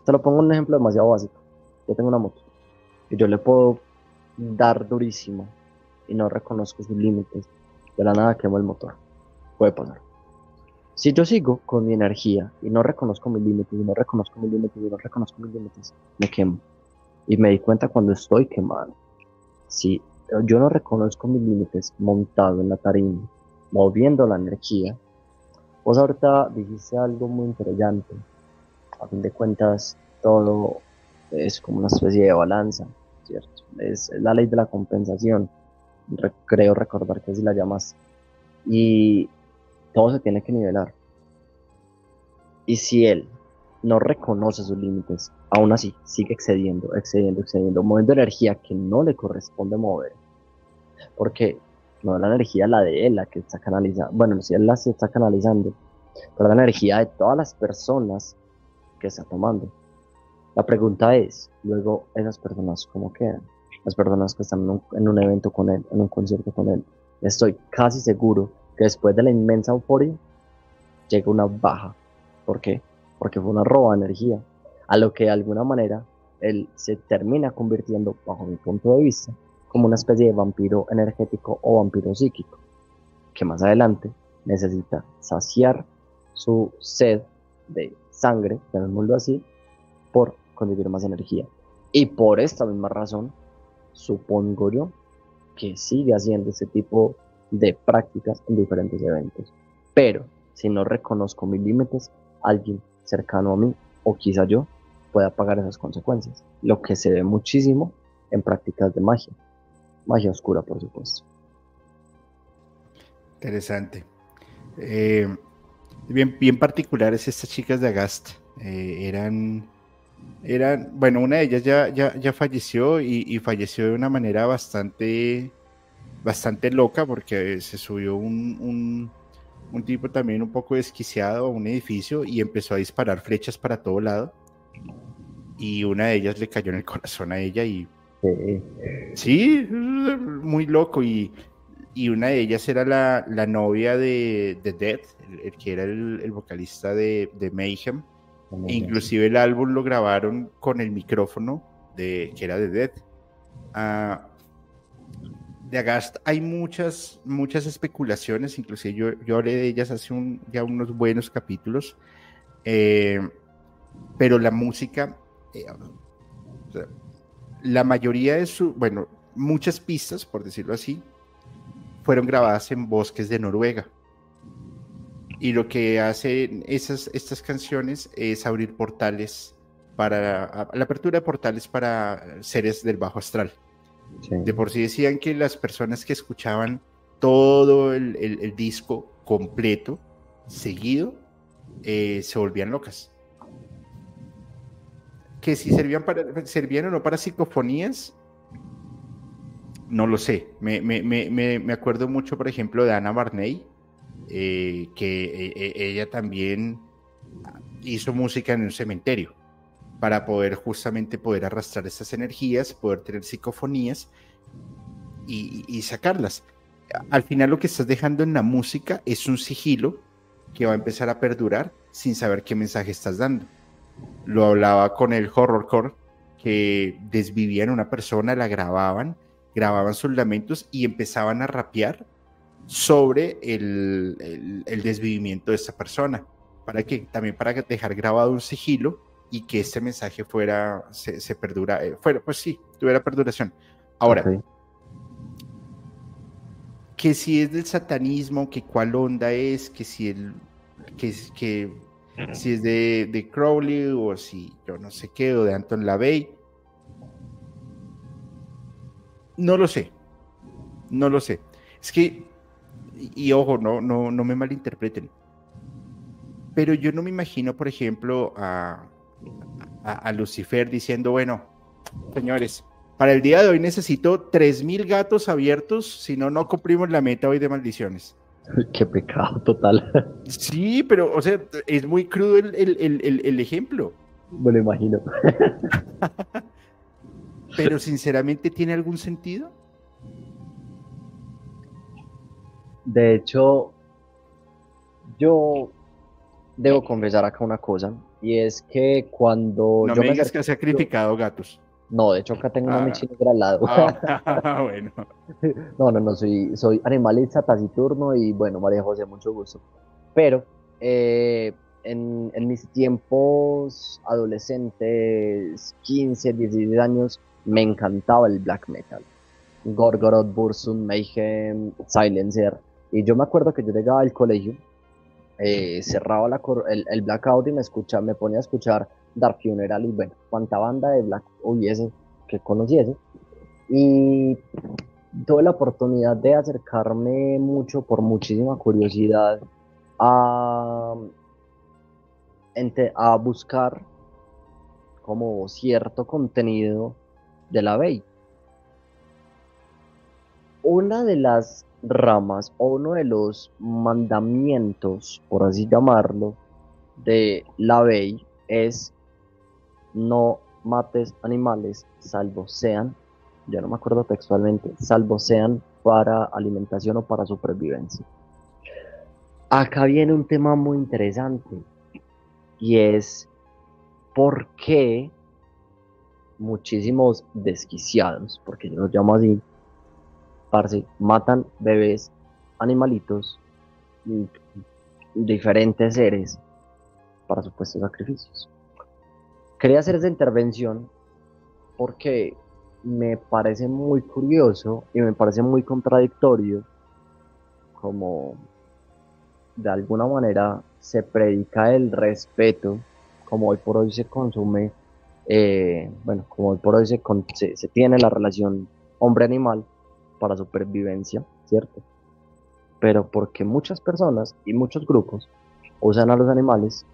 Speaker 2: Te lo pongo un ejemplo demasiado básico. Yo tengo una moto y yo le puedo dar durísimo y no reconozco sus límites. De la nada quemo el motor. Puede pasar. Si yo sigo con mi energía y no reconozco mis límites, y no reconozco mis límites, y no reconozco mis límites, me quemo. Y me di cuenta cuando estoy quemado. Si yo no reconozco mis límites montado en la tarima, moviendo la energía, vos ahorita dijiste algo muy interesante. A fin de cuentas, todo es como una especie de balanza, Es, la ley de la compensación. creo recordar que así la llamas. Y todo se tiene que nivelar. Y si él no reconoce sus límites, aún así sigue excediendo, excediendo, excediendo, moviendo energía que no le corresponde mover. Porque no es la energía la de él la que está canalizando, bueno, si él la está canalizando, pero la energía de todas las personas que está tomando. La pregunta es, luego, esas personas, ¿cómo quedan? Las personas que están en un, en un evento con él, en un concierto con él. Estoy casi seguro que después de la inmensa euforia, llega una baja. ¿Por qué? porque fue una roba de energía, a lo que de alguna manera él se termina convirtiendo, bajo mi punto de vista, como una especie de vampiro energético o vampiro psíquico, que más adelante necesita saciar su sed de sangre, llamémoslo así, por conseguir más energía. Y por esta misma razón, supongo yo que sigue haciendo ese tipo de prácticas en diferentes eventos. Pero si no reconozco mis límites, alguien cercano a mí o quizá yo pueda pagar esas consecuencias. Lo que se ve muchísimo en prácticas de magia. Magia oscura, por supuesto.
Speaker 1: Interesante. Eh, bien, bien particulares estas chicas de Agast. Eh, eran Eran, bueno, una de ellas ya, ya, ya falleció y, falleció de una manera bastante, bastante loca porque se subió un, un, tipo también un poco desquiciado a un edificio y empezó a disparar flechas para todo lado. Y una de ellas le cayó en el corazón a ella y... Sí, muy loco. Y, y una de ellas era la, la novia de, de Dead, el, que era el, vocalista de, de Mayhem inclusive el álbum lo grabaron con el micrófono de, que era de Dead. Ah, de Agast hay muchas, muchas especulaciones, inclusive yo, yo hablé de ellas hace ya unos buenos capítulos, eh, pero la música, eh, la mayoría de su, bueno, muchas pistas, por decirlo así, fueron grabadas en bosques de Noruega. Y lo que hacen esas, estas canciones es abrir portales para la apertura de portales para seres del bajo astral. De por sí decían que las personas que escuchaban todo el, disco completo, seguido, eh, se volvían locas. Que si servían, para, servían o no para psicofonías, no lo sé. Me, me, me, me acuerdo mucho, por ejemplo, de Ana Barney, eh, que eh, eh, ella también hizo música en un cementerio para poder justamente poder arrastrar esas energías, poder tener psicofonías y, sacarlas. Al final lo que estás dejando en la música es un sigilo que va a empezar a perdurar sin saber qué mensaje estás dando. Lo hablaba con el horrorcore que desvivían a una persona, la grababan, grababan sus lamentos y empezaban a rapear sobre el, desvivimiento de esta persona. ¿Para qué? También para dejar grabado un sigilo y que este mensaje fuera, se, perdura, eh, fuera, pues sí, tuviera perduración. Ahora, que si es del satanismo, que cuál onda es, que si el, que, que si es de, de, Crowley o si yo no sé qué, o de Anton LaVey. No lo sé. No lo sé. Es que y, ojo, no, no, no me malinterpreten, pero yo no me imagino, por ejemplo, a, a, Lucifer diciendo, bueno, señores, para el día de hoy necesito 3.000 gatos abiertos, si no, no cumplimos la meta hoy de maldiciones.
Speaker 2: Qué pecado total.
Speaker 1: Sí, pero, o sea, es muy crudo el, el, el ejemplo.
Speaker 2: Me lo imagino.
Speaker 1: pero sinceramente, ¿tiene algún sentido?
Speaker 2: De hecho, yo debo confesar acá una cosa, y es que cuando
Speaker 1: no
Speaker 2: yo
Speaker 1: me digas que ha sacrificado gatos.
Speaker 2: No, de hecho acá tengo una ah. negra al lado. Ah, bueno. No, no, no, soy, soy animalista taciturno y bueno, María José, mucho gusto. Pero eh, en, en, mis tiempos adolescentes, 15, 16 años, me encantaba el black metal. Gorgoroth, Bursum, Mayhem, Silencer. Y yo me acuerdo que yo llegaba al colegio, eh, cerraba el, el, blackout y me, escuchaba, me ponía a escuchar Dark Funeral y bueno, cuánta banda de black hubiese que conociese. Y tuve la oportunidad de acercarme mucho, por muchísima curiosidad, a, a buscar como cierto contenido de la Bay. Una de las ramas o uno de los mandamientos, por así llamarlo, de la ley es no mates animales salvo sean, ya no me acuerdo textualmente, salvo sean para alimentación o para supervivencia. Acá viene un tema muy interesante y es por qué muchísimos desquiciados, porque yo los llamo así, parce, matan bebés, animalitos, diferentes seres para supuestos sacrificios. Quería hacer esa intervención porque me parece muy curioso y me parece muy contradictorio como de alguna manera se predica el respeto como hoy por hoy se consume eh, bueno como hoy por hoy se, se tiene la relación hombre-animal para supervivencia, ¿cierto? Pero porque muchas personas y muchos grupos usan a los animales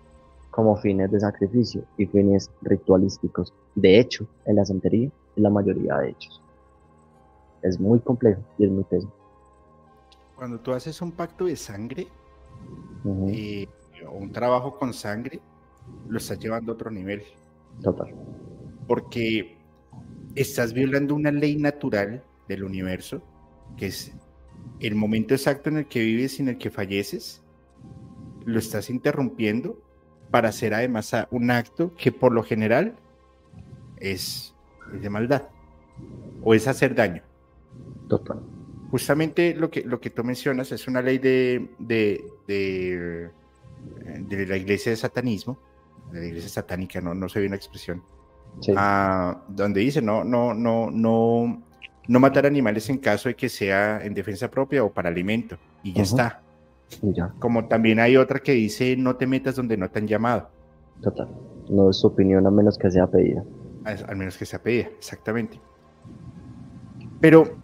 Speaker 2: como fines de sacrificio y fines ritualísticos. De hecho, en la santería, en la mayoría de hechos. Es muy complejo y es muy peso.
Speaker 1: Cuando tú haces un pacto de sangre eh, o un trabajo con sangre, lo estás llevando a otro nivel.
Speaker 2: Total.
Speaker 1: Porque estás violando una ley natural del universo, que es el momento exacto en el que vives y en el que falleces, lo estás interrumpiendo para hacer además un acto que por lo general es, de maldad o es hacer daño.
Speaker 2: Total.
Speaker 1: Justamente lo que, lo que tú mencionas es una ley de, de, de, la iglesia de satanismo, de la iglesia satánica, no, no la expresión, ah, donde dice no, no, no, no, no matar animales en caso de que sea en defensa propia o para alimento, y ya está. Como también hay otra que dice no te metas donde no te han llamado.
Speaker 2: Total. No es su opinión a menos que sea pedida.
Speaker 1: Al menos que sea pedida, exactamente. Pero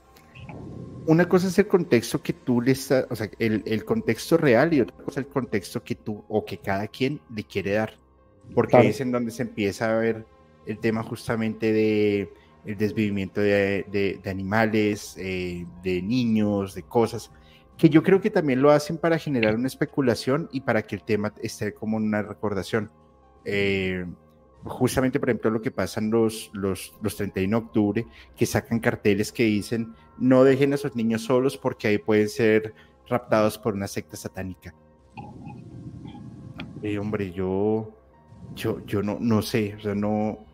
Speaker 1: una cosa es el contexto que tú le estás, o sea, el, contexto real y otra cosa es el contexto que tú o que cada quien le quiere dar. Porque es en donde se empieza a ver el tema justamente de el desvivimiento de, animales, eh, de niños, de cosas que yo creo que también lo hacen para generar una especulación y para que el tema esté como una recordación. Eh, justamente, por ejemplo, lo que pasa los, los, los 31 de octubre, que sacan carteles que dicen no dejen a sus niños solos porque ahí pueden ser raptados por una secta satánica. Eh, hombre, yo, yo, yo no, no sé, o sea, no,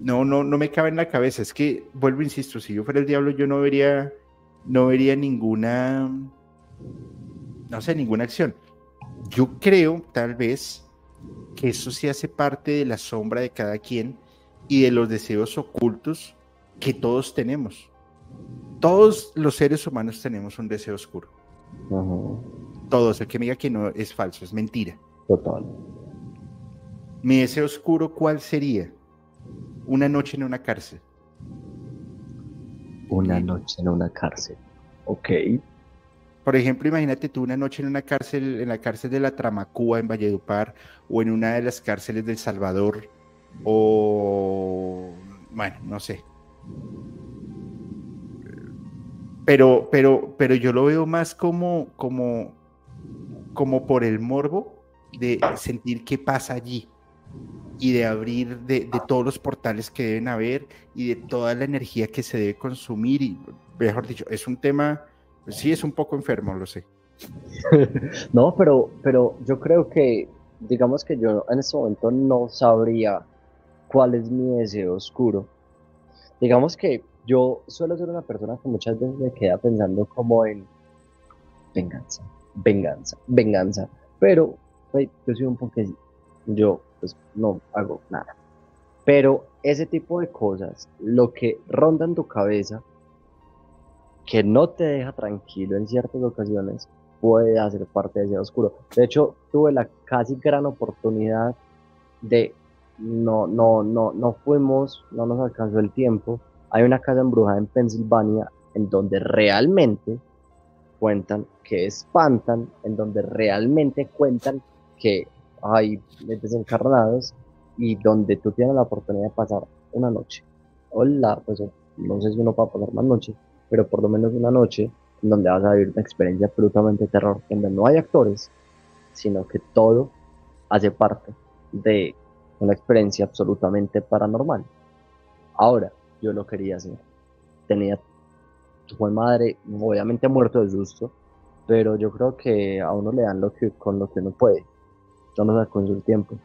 Speaker 1: no, no, no me cabe en la cabeza. Es que, vuelvo, insisto, si yo fuera el diablo, yo no vería no vería ninguna, no sé, ninguna acción. Yo creo, tal vez, que eso sí hace parte de la sombra de cada quien y de los deseos ocultos que todos tenemos. Todos los seres humanos tenemos un deseo oscuro. Todos. El que me diga que no es falso, es mentira.
Speaker 2: Total.
Speaker 1: Mi deseo oscuro, ¿cuál sería? Una noche en una cárcel.
Speaker 2: Una noche en una cárcel. Ok.
Speaker 1: Por ejemplo, imagínate tú una noche en una cárcel, en la cárcel de la Tramacúa en Valledupar, o en una de las cárceles del Salvador, o bueno, no sé. Pero, pero, pero yo lo veo más como, como, como por el morbo de sentir qué pasa allí y de abrir de, todos los portales que deben haber y de toda la energía que se debe consumir. Y, mejor dicho, es un tema, sí es un poco enfermo, lo sé.
Speaker 2: no, pero, pero yo creo que, digamos que yo en este momento no sabría cuál es mi deseo oscuro. Digamos que yo suelo ser una persona que muchas veces me queda pensando como en venganza, venganza, venganza. Pero yo soy un poco, yo pues no hago nada. Pero ese tipo de cosas, lo que ronda en tu cabeza, que no te deja tranquilo en ciertas ocasiones, puede hacer parte de ese oscuro. De hecho, tuve la casi gran oportunidad de no, no, no, no fuimos, no nos alcanzó el tiempo. Hay una casa embrujada en Pensilvania en donde realmente cuentan que espantan, en donde realmente cuentan que hay desencarnados y donde tú tienes la oportunidad de pasar una noche. Hola, pues no sé si uno va a pasar más noche, pero por lo menos una noche en donde vas a vivir una experiencia absolutamente terror, donde no hay actores, sino que todo hace parte de una experiencia absolutamente paranormal. Ahora, yo lo quería hacer. Tenía tu madre, obviamente muerto de susto, pero yo creo que a uno le dan lo que con lo que uno puede no nos alcanzó el tiempo.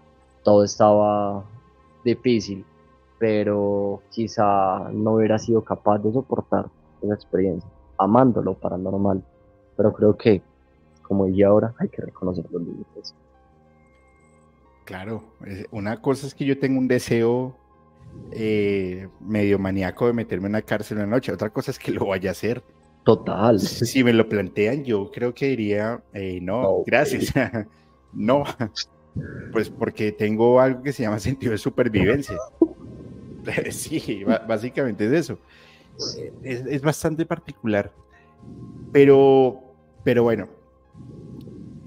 Speaker 2: Todo estaba difícil, pero quizá no hubiera sido capaz de soportar esa experiencia, amándolo paranormal. Pero creo que, como dije ahora, hay que reconocer los límites.
Speaker 1: Claro, una cosa es que yo tengo un deseo eh, medio maníaco de meterme en una cárcel una noche, otra cosa es que lo vaya a hacer.
Speaker 2: Total.
Speaker 1: Si me lo plantean, yo creo que diría, eh, no, gracias. No, pues porque tengo algo que se llama sentido de supervivencia. Sí, básicamente es eso. Es, bastante particular. Pero, pero bueno,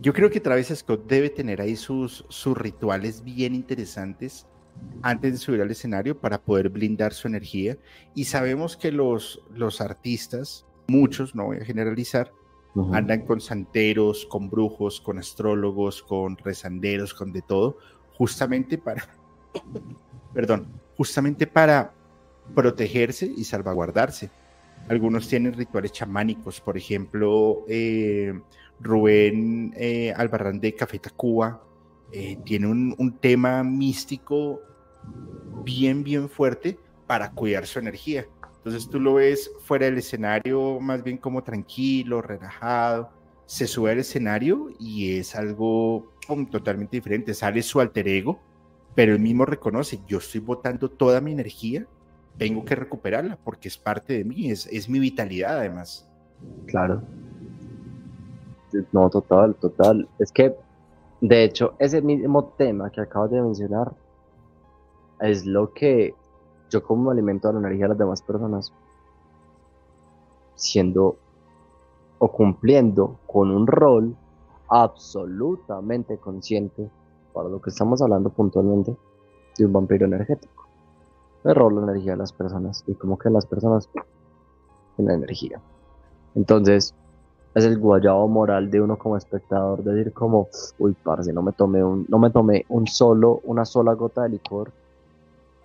Speaker 1: yo creo que Travis Scott debe tener ahí sus, sus rituales bien interesantes antes de subir al escenario para poder blindar su energía. Y sabemos que los, los artistas, muchos, no voy a generalizar, andan con santeros, con brujos, con astrólogos, con rezanderos, con de todo, justamente para, perdón, justamente para protegerse y salvaguardarse. Algunos tienen rituales chamánicos, por ejemplo, eh, Rubén eh, Albarrán de Café Tacuba eh, tiene un, un, tema místico bien, bien fuerte para cuidar su energía. Entonces tú lo ves fuera del escenario más bien como tranquilo, relajado. Se sube al escenario y es algo totalmente diferente. Sale su alter ego, pero él mismo reconoce, yo estoy botando toda mi energía, tengo que recuperarla porque es parte de mí, es, es mi vitalidad además.
Speaker 2: Claro. No, total, total. Es que, de hecho, ese mismo tema que acabas de mencionar es lo que yo como alimento a la energía de las demás personas, siendo o cumpliendo con un rol absolutamente consciente, para lo que estamos hablando puntualmente, de un vampiro energético. El rol la energía de las personas y como que las personas tienen energía. Entonces, es el guayabo moral de uno como espectador decir como, uy, parce, no me tomé un, no me tomé un solo, una sola gota de licor,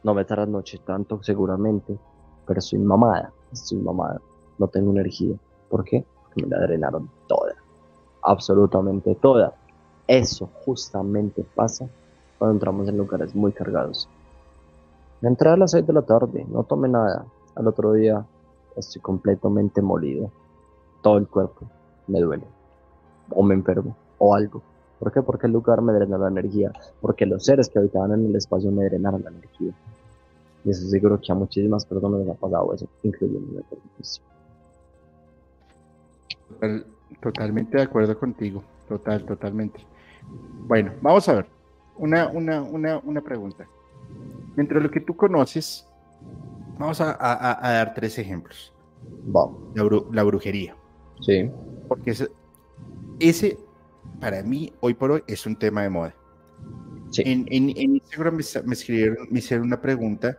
Speaker 2: no me noche tanto seguramente, pero soy mamada, estoy mamada, no tengo energía. ¿Por qué? Porque me la drenaron toda, absolutamente toda. Eso justamente pasa cuando entramos en lugares muy cargados. Entré a las 6 de la tarde, no tomé nada. Al otro día estoy completamente molido. Todo el cuerpo me duele. O me enfermo. O algo. ¿Por qué? Porque el lugar me drena la energía. Porque los seres que habitaban en el espacio me drenaron la energía. Y eso seguro que a muchísimas personas les ha pasado eso, incluyendo
Speaker 1: Total, totalmente de acuerdo contigo. Total, totalmente. Bueno, vamos a ver. Una, una, una, una pregunta. Dentro de lo que tú conoces, vamos a, a, dar tres ejemplos.
Speaker 2: Vamos.
Speaker 1: La, brujería.
Speaker 2: Sí.
Speaker 1: Porque ese, ese, para mí, hoy por hoy, es un tema de moda. Sí. En, en, Instagram me, escribieron, me hicieron una pregunta.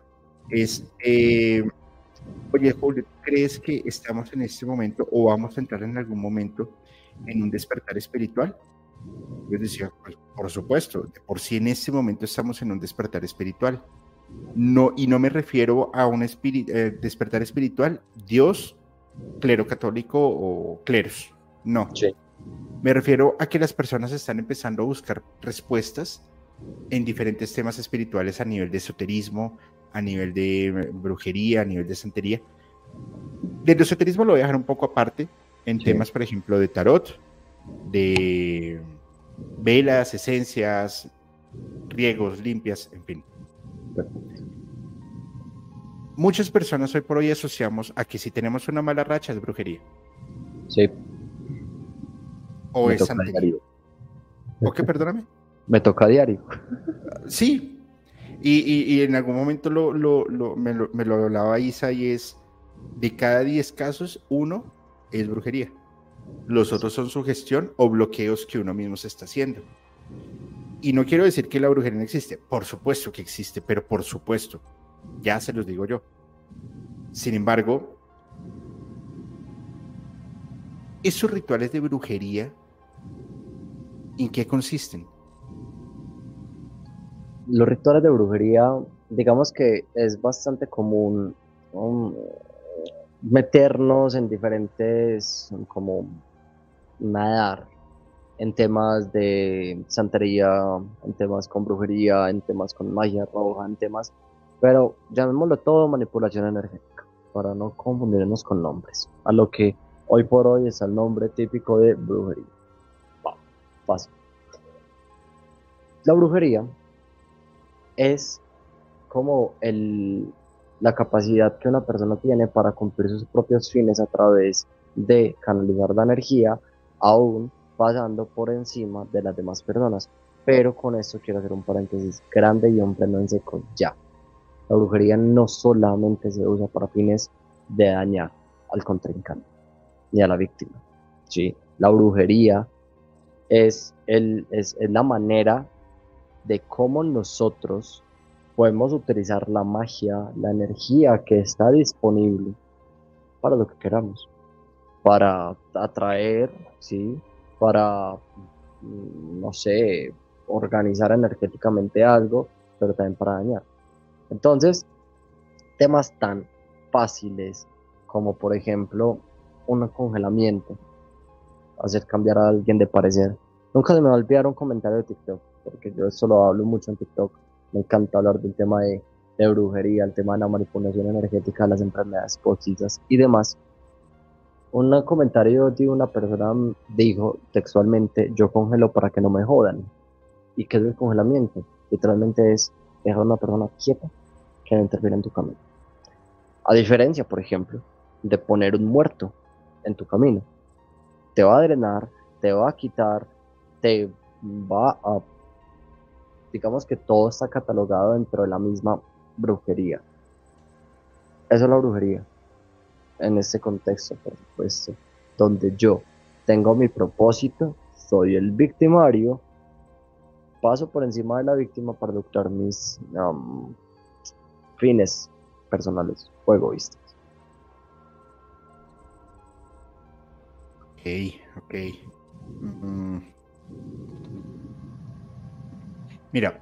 Speaker 1: Es, eh, oye, Julio, ¿crees que estamos en este momento o vamos a entrar en algún momento en un despertar espiritual? Yo decía, pues, por supuesto, de por sí en este momento estamos en un despertar espiritual. No, y no me refiero a un eh, despertar espiritual, Dios, clero católico o cleros. No. Me refiero a que las personas están empezando a buscar respuestas en diferentes temas espirituales a nivel de esoterismo, a nivel de eh, brujería, a nivel de santería. Del esoterismo lo voy a dejar un poco aparte en temas, por ejemplo, de tarot, de velas, esencias, riegos, limpias, en fin. Muchas personas hoy por hoy asociamos a que si tenemos una mala racha es brujería.
Speaker 2: Sí.
Speaker 1: O es santería. ¿O qué, perdóname?
Speaker 2: Me toca diario.
Speaker 1: Sí. Y, en algún momento lo, me, lo, me lo hablaba Isa y es de cada 10 casos, uno es brujería. Los otros son sugestión o bloqueos que uno mismo se está haciendo. Y no quiero decir que la brujería no existe, por supuesto que existe, pero por supuesto, ya se los digo yo. Sin embargo, esos rituales de brujería, ¿en qué consisten?
Speaker 2: Los rituales de brujería, digamos que es bastante común meternos en diferentes, como nadar en temas de santería, en temas con brujería, en temas con magia roja, en temas, pero llamémoslo todo manipulación energética, para no confundirnos con nombres, a lo que hoy por hoy es el nombre típico de brujería. fácil. La brujería es como la capacidad que una persona tiene para cumplir sus propios fines a través de canalizar la energía, aún pasando por encima de las demás personas. Pero con esto quiero hacer un paréntesis grande y un pleno en seco ya. La brujería no solamente se usa para fines de dañar al contrincante ni a la víctima. ¿sí? La brujería es, el, es, es la manera de cómo nosotros podemos utilizar la magia, la energía que está disponible para lo que queramos, para atraer, ¿sí? para, mm, no sé, organizar energéticamente algo, pero también para dañar. Entonces, temas tan fáciles como por ejemplo un congelamiento, hacer cambiar a alguien de parecer. Nunca se me va a olvidar un comentario de TikTok, porque yo eso lo hablo mucho en TikTok. Me encanta hablar del tema de, de brujería, el tema de la manipulación energética, las enfermedades postizas y demás. Un comentario de una persona dijo textualmente, yo congelo para que no me jodan. ¿Y qué es el congelamiento? Literalmente es dejar a una persona quieta que no interfiere en tu camino. A diferencia, por ejemplo, de poner un muerto en tu camino. Te va a drenar, te va a quitar, te va a... Digamos que todo está catalogado dentro de la misma brujería. Eso es la brujería. En este contexto, por supuesto, donde yo tengo mi propósito, soy el victimario, paso por encima de la víctima para lograr mis fines personales o egoístas.
Speaker 1: Ok, ok. Mm. Mira,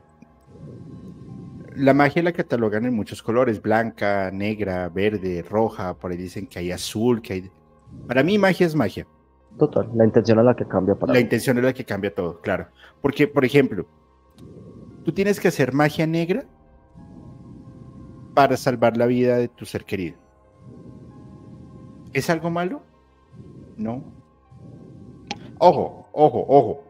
Speaker 1: la magia la catalogan en muchos colores, blanca, negra, verde, roja, por ahí dicen que hay azul, que hay... Para mí magia es magia.
Speaker 2: Total, la intención es la que cambia
Speaker 1: para La intención es la que cambia todo, claro. Porque, por ejemplo, tú tienes que hacer magia negra para salvar la vida de tu ser querido. ¿Es algo malo? No. Ojo, ojo, ojo.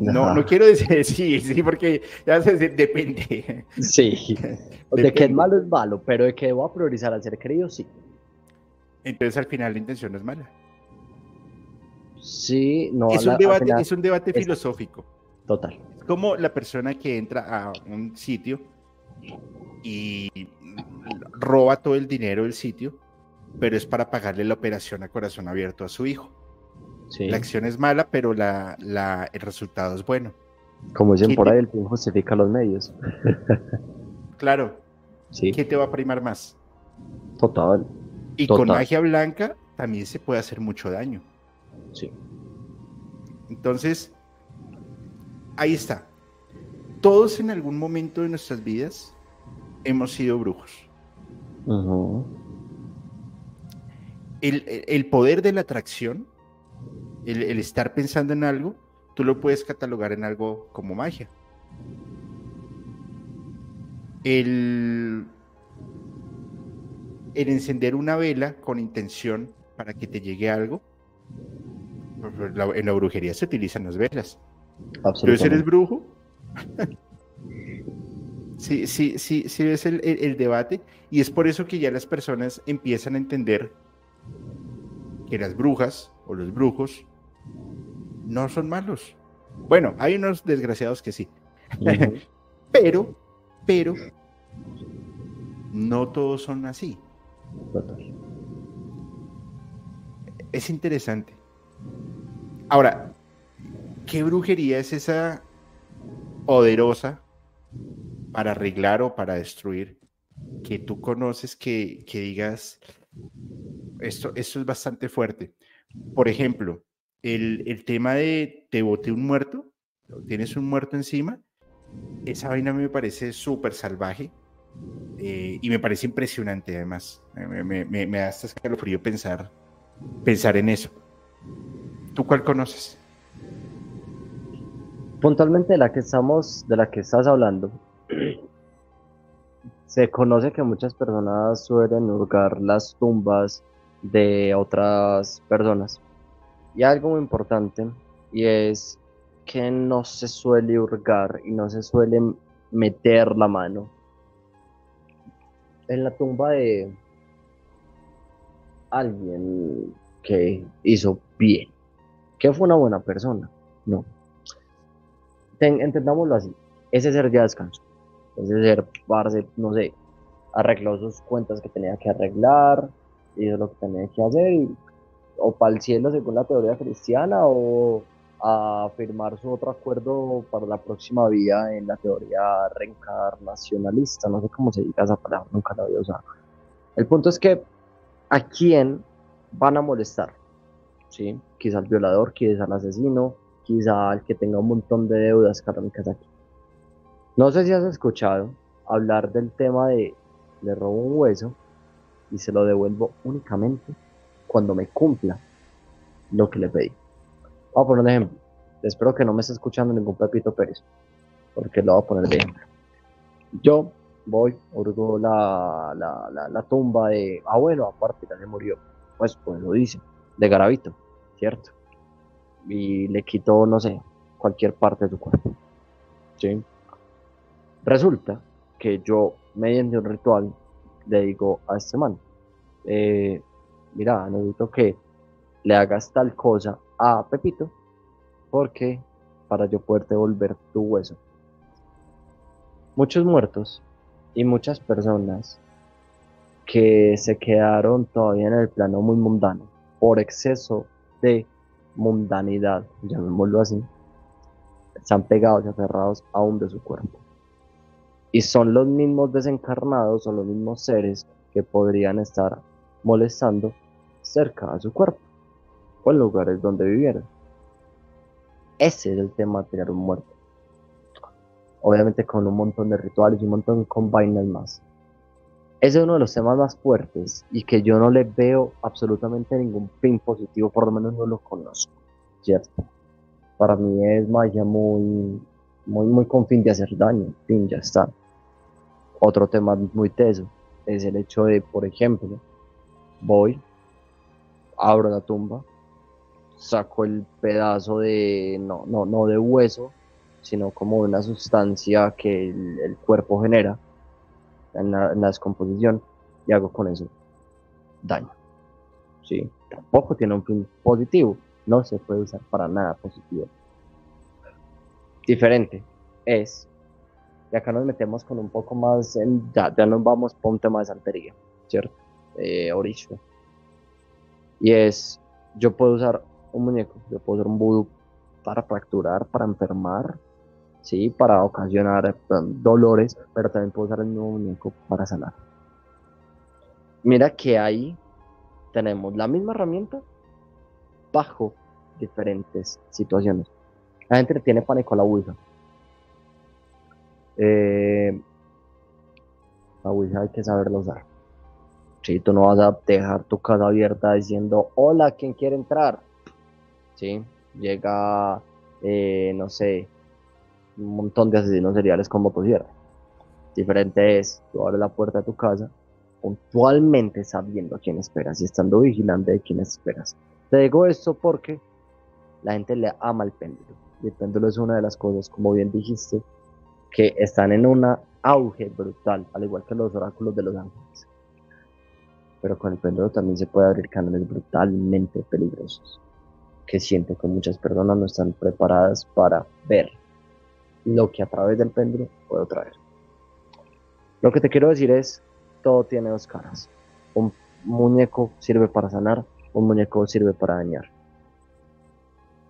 Speaker 1: No, no quiero decir sí, sí, porque ya se, depende.
Speaker 2: Sí, de que es malo es malo, pero de que voy a priorizar al ser querido, sí.
Speaker 1: Entonces al final la intención es mala.
Speaker 2: Sí, no.
Speaker 1: Es un debate, es un debate filosófico.
Speaker 2: Total.
Speaker 1: Es como la persona que entra a un sitio y roba todo el dinero del sitio, pero es para pagarle la operación a corazón abierto a su hijo. La acción es mala, pero la, el resultado es bueno.
Speaker 2: Como dicen por ahí, el fin justifica los medios.
Speaker 1: claro. Sí. ¿Qué te va a primar más?
Speaker 2: Total.
Speaker 1: Y con magia blanca también se puede hacer mucho daño.
Speaker 2: Sí.
Speaker 1: Entonces, ahí está. Todos en algún momento de nuestras vidas hemos sido brujos. el, poder de la atracción, el, estar pensando en algo, tú lo puedes catalogar en algo como magia. El, el encender una vela con intención para que te llegue algo. En la brujería se utilizan las velas. Entonces eres brujo. Sí, sí, sí, sí ves el, debate y es por eso que ya las personas empiezan a entender que las brujas o los brujos no son malos. Bueno, hay unos desgraciados que sí. pero, pero, no todos son así. Es interesante. Ahora, ¿qué brujería es esa poderosa para arreglar o para destruir, que tú conoces que, digas, esto, esto es bastante fuerte. Por ejemplo, el, tema de te boté un muerto, tienes un muerto encima, esa vaina me parece súper salvaje eh, y me parece impresionante además. Me, me, me, me da hasta escalofrío pensar, pensar en eso. ¿Tú cuál conoces?
Speaker 2: Puntualmente de la que estamos, de la que estás hablando, se conoce que muchas personas suelen hurgar las tumbas de otras personas. Y algo muy importante, y es que no se suele hurgar y no se suele meter la mano en la tumba de alguien que hizo bien, que fue una buena persona. No. entendámoslo así. Ese ser ya descansó. Ese ser, parce, no sé, arregló sus cuentas que tenía que arreglar, hizo lo que tenía que hacer, o para el cielo según la teoría cristiana, o a firmar su otro acuerdo para la próxima vía en la teoría reencarnacionalista. No sé cómo se diga esa palabra, nunca la había usado. El punto es que a quién van a molestar. ¿Sí? Quizá al violador, quizá al asesino, quizá al que tenga un montón de deudas casa aquí. No sé si has escuchado hablar del tema de le robo un hueso y se lo devuelvo únicamente cuando me cumpla lo que le pedí. Vamos a poner un ejemplo. Espero que no me esté escuchando ningún Pepito Pérez, porque lo voy a poner de ejemplo. Yo voy, hurgo la, la, la, tumba de. Bueno, aparte se murió. Pues, pues lo dice, de Garavito, ¿cierto? Y le quito, no sé, cualquier parte de su cuerpo. ¿Sí? Resulta que yo, mediante un ritual, le digo a este man: eh, Mira, necesito que le hagas tal cosa a Pepito, porque para yo poder devolver tu hueso. Muchos muertos y muchas personas que se quedaron todavía en el plano muy mundano por exceso de mundanidad, llamémoslo así, están pegados y aferrados aún de su cuerpo. Y son los mismos desencarnados o los mismos seres que podrían estar molestando cerca a su cuerpo o en lugares donde vivieran. Ese es el tema de tener un muerto. Obviamente con un montón de rituales y un montón con vainas más. Ese es uno de los temas más fuertes y que yo no le veo absolutamente ningún fin positivo, por lo menos no lo conozco, ¿cierto? Para mí es magia muy, muy, muy con fin de hacer daño, fin, ya está. Otro tema muy teso es el hecho de, por ejemplo, voy, abro la tumba, saco el pedazo de, no, no, no de hueso, sino como una sustancia que el, cuerpo genera en la, descomposición y hago con eso daño. ¿sí? Tampoco tiene un fin positivo, no se puede usar para nada positivo. Diferente es, y acá nos metemos con un poco más, en, ya, ya nos vamos por un tema de santería, ¿cierto? Eh, Y es, yo puedo usar un muñeco, yo puedo usar un vudú para fracturar, para enfermar, ¿sí? para ocasionar eh, dolores, pero también puedo usar el mismo muñeco para sanar. Mira que ahí tenemos la misma herramienta bajo diferentes situaciones. La gente tiene pánico a la Ouija. Eh, la Ouija hay que saberla usar. Si tú no vas a dejar tu casa abierta diciendo, hola, ¿quién quiere entrar? ¿Sí? Llega, eh, no sé, un montón de asesinos seriales con motosierra. Diferente es, tú abres la puerta de tu casa puntualmente sabiendo a quién esperas y estando vigilante de quién esperas. Te digo esto porque la gente le ama el péndulo. Y el péndulo es una de las cosas, como bien dijiste, que están en un auge brutal, al igual que los oráculos de los ángeles. Pero con el péndulo también se puede abrir canales brutalmente peligrosos, que siento que muchas personas no están preparadas para ver lo que a través del péndulo puedo traer. Lo que te quiero decir es, todo tiene dos caras. Un muñeco sirve para sanar, un muñeco sirve para dañar.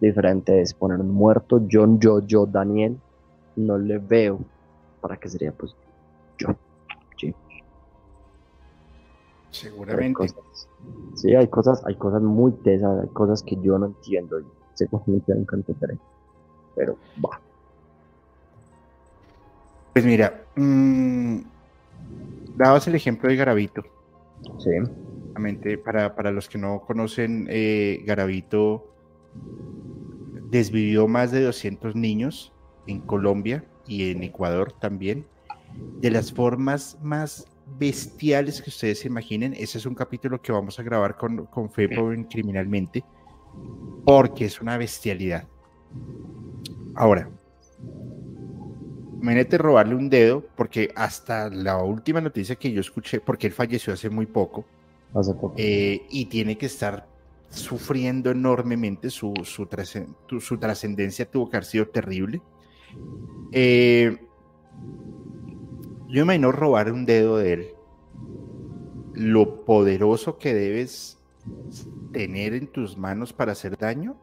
Speaker 2: Diferente es poner muerto, yo, yo, yo, Daniel, no le veo para qué sería pues yo.
Speaker 1: Seguramente.
Speaker 2: sí, hay cosas, hay cosas muy tesas, hay cosas que yo no entiendo. Seguramente nunca entenderé. Pero va.
Speaker 1: Pues mira, mmm, dabas el ejemplo de Garavito.
Speaker 2: Sí.
Speaker 1: Para, para los que no conocen, eh, Garavito desvivió más de 200 niños en Colombia y en Ecuador también, de las formas más bestiales que ustedes se imaginen. Ese es un capítulo que vamos a grabar con, con Fepo en Criminalmente, porque es una bestialidad. Ahora, imagínate robarle un dedo, porque hasta la última noticia que yo escuché, porque él falleció hace muy poco,
Speaker 2: hace poco.
Speaker 1: Eh, y tiene que estar sufriendo enormemente, su, su, su trascendencia tuvo que haber sido terrible. Eh, yo imagino robar un dedo de él, lo poderoso que debes tener en tus manos para hacer daño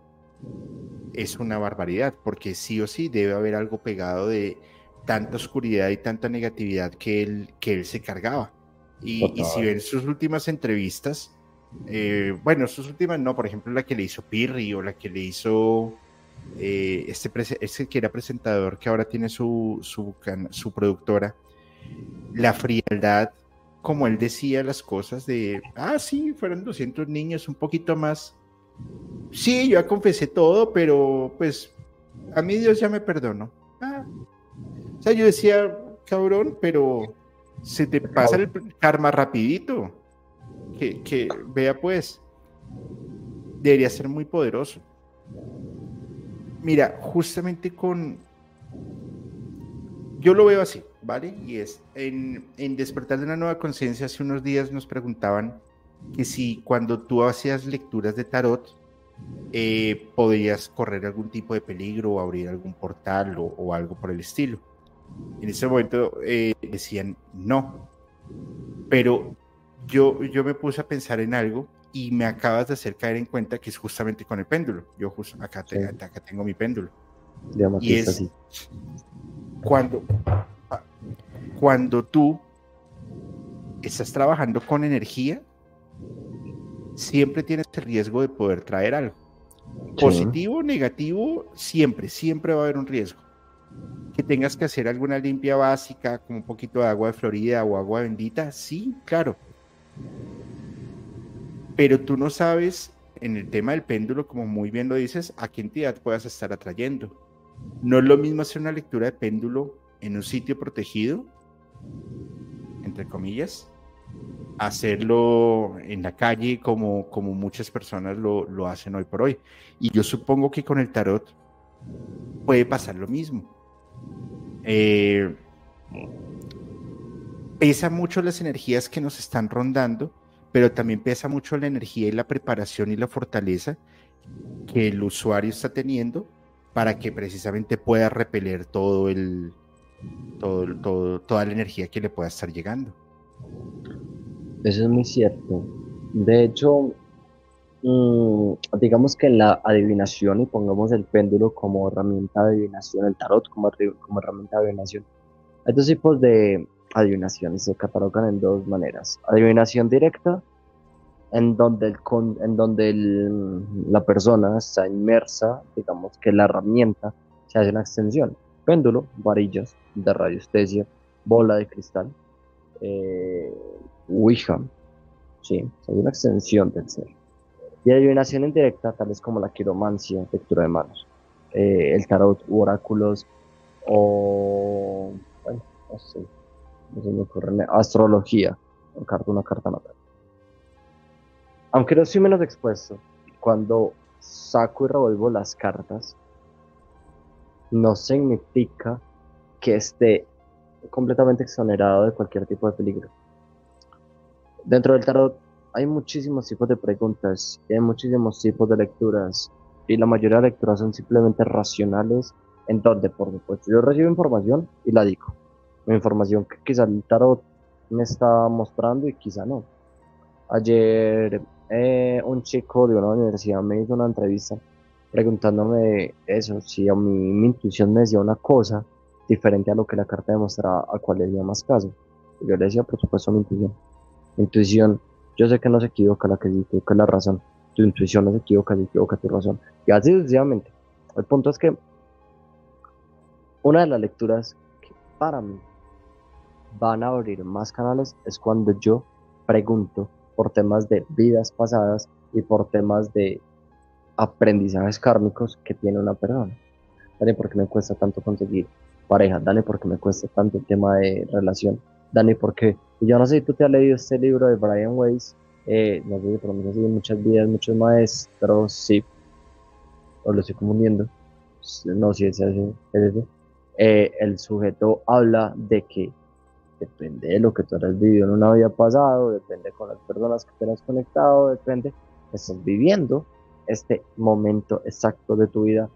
Speaker 1: es una barbaridad, porque sí o sí debe haber algo pegado de tanta oscuridad y tanta negatividad que él, que él se cargaba. Y, si ven sus últimas entrevistas, eh, bueno, sus últimas no, por ejemplo, la que le hizo Pirri o la que le hizo eh, este, este, que era presentador que ahora tiene su, su, su productora, la frialdad, como él decía las cosas de, ah, sí, fueron 200 niños, un poquito más. Sí, yo ya confesé todo, pero pues a mí Dios ya me perdonó. Ah. O sea, yo decía, cabrón, pero se te pasa el karma rapidito. Que, que vea pues, debería ser muy poderoso. Mira, justamente con... Yo lo veo así, ¿vale? Y es, en, en Despertar de una Nueva Conciencia, hace unos días nos preguntaban que si cuando tú hacías lecturas de tarot, eh, podías correr algún tipo de peligro o abrir algún portal o, algo por el estilo. En ese momento eh, decían no, pero yo, yo me puse a pensar en algo y me acabas de hacer caer en cuenta que es justamente con el péndulo. Yo justo acá, acá tengo mi péndulo. y es así. cuando cuando tú estás trabajando con energía, siempre tienes el riesgo de poder traer algo. Positivo, negativo, siempre, siempre va a haber un riesgo. Que tengas que hacer alguna limpia básica, como un poquito de agua de Florida o agua bendita, sí, claro. Pero tú no sabes, en el tema del péndulo, como muy bien lo dices, a qué entidad puedas estar atrayendo. No es lo mismo hacer una lectura de péndulo en un sitio protegido, entre comillas, hacerlo en la calle como, como muchas personas lo, lo, hacen hoy por hoy. Y yo supongo que con el tarot puede pasar lo mismo. Eh, pesa mucho las energías que nos están rondando, pero también pesa mucho la energía y la preparación y la fortaleza que el usuario está teniendo para que precisamente pueda repeler todo el, todo, todo, toda la energía que le pueda estar llegando.
Speaker 2: Eso es muy cierto. De hecho, mm, digamos que la adivinación, y pongamos el péndulo como herramienta de adivinación, el tarot como, como herramienta de adivinación, hay dos tipos de adivinaciones, se catalogan en dos maneras. Adivinación directa, en donde, el, en donde la persona está inmersa, digamos que la herramienta se hace una extensión. Péndulo, varillas de radiestesia, bola de cristal, eh, ¿sí? es una extensión del ser. Y adivinación indirecta, tales como la quiromancia, lectura de manos, eh, el tarot oráculos, o, bueno, no sé, no se me ocurre, astrología, carta, una carta natal. Aunque no soy menos expuesto, cuando saco y revuelvo las cartas, no significa que esté completamente exonerado de cualquier tipo de peligro. Dentro del tarot hay muchísimos tipos de preguntas, hay muchísimos tipos de lecturas y la mayoría de lecturas son simplemente racionales en donde, por supuesto, yo recibo información y la digo. Información que quizá el tarot me está mostrando y quizá no. Ayer eh, un chico de una universidad me hizo una entrevista preguntándome eso, si a mí mi intuición me decía una cosa diferente a lo que la carta demostraba, a cuál le dio más caso. Yo le decía, por supuesto, mi intuición intuición, yo sé que no se equivoca la que se equivoca la razón. Tu intuición no se equivoca, se equivoca tu razón. Y así sucesivamente. El punto es que una de las lecturas que para mí van a abrir más canales es cuando yo pregunto por temas de vidas pasadas y por temas de aprendizajes kármicos que tiene una persona. Dale, porque me cuesta tanto conseguir pareja, dale, porque me cuesta tanto el tema de relación, Dani, porque yo no sé si tú te has leído este libro de Brian Weiss, eh, no sé si por lo menos muchas vidas, muchos maestros, sí, o lo estoy confundiendo, no sé si es ese, eh, el sujeto habla de que depende de lo que tú hayas vivido en una vida pasada, depende con las personas que te has conectado, depende, estás viviendo este momento exacto de tu vida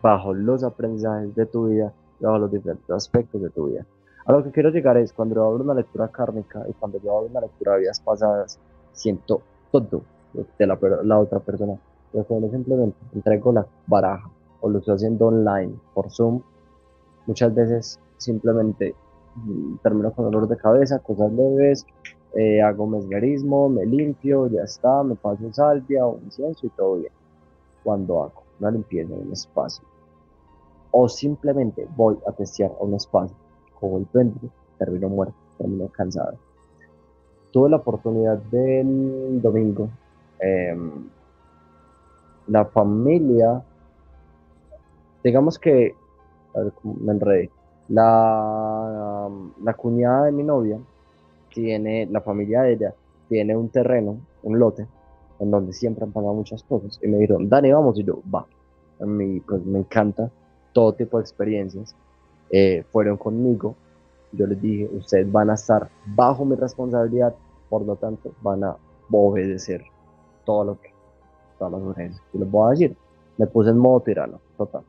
Speaker 2: bajo los aprendizajes de tu vida, bajo los diferentes aspectos de tu vida. A lo que quiero llegar es cuando yo hablo una lectura kármica y cuando yo hablo una lectura de vidas pasadas, siento todo de la, la otra persona. Yo solo simplemente entrego la baraja, o lo estoy haciendo online por Zoom, muchas veces simplemente mm, termino con dolor de cabeza, cosas leves, eh, hago mesmerismo, me limpio, ya está, me paso salvia o incienso y todo bien. Cuando hago una limpieza en un espacio o simplemente voy a testear a un espacio como el péndulo, termino muerto, termino cansado. Tuve la oportunidad del domingo. Em, la familia, digamos que, a ver, me enredé. La, la cuñada de mi novia tiene, la familia de ella tiene un terreno, un lote, en donde siempre han pagado muchas cosas. Y me dijeron, Dani, vamos. Y yo, va. A mí pues, me encanta todo tipo de experiencias. Eh, fueron conmigo. Yo les dije, ustedes van a estar bajo mi responsabilidad, por lo tanto, van a obedecer todo lo que, todas las urgencias. Y les voy a decir, me puse en modo tirano, total.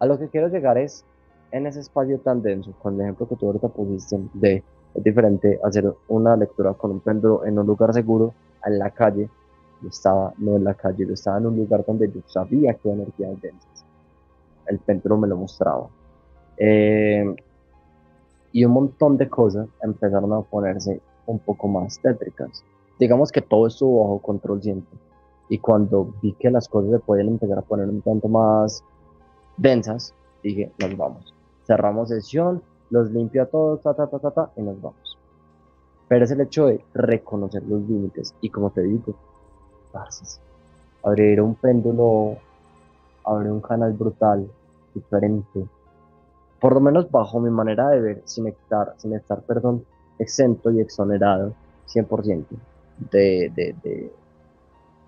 Speaker 2: A lo que quiero llegar es, en ese espacio tan denso, con el ejemplo que tú ahorita pusiste de es diferente hacer una lectura con un péndulo en un lugar seguro, en la calle. Yo estaba no en la calle, yo estaba en un lugar donde yo sabía que había energías densas. El péndulo me lo mostraba. Eh, y un montón de cosas empezaron a ponerse un poco más tétricas. Digamos que todo estuvo bajo control siempre. Y cuando vi que las cosas se podían empezar a poner un tanto más densas, dije, nos vamos. Cerramos sesión, los limpio a todos, ta, ta, ta, ta, ta, y nos vamos. Pero es el hecho de reconocer los límites. Y como te digo, abrir un péndulo, abrir un canal brutal, diferente. Por lo menos bajo mi manera de ver, sin estar, sin estar perdón, exento y exonerado 100% de, de, de,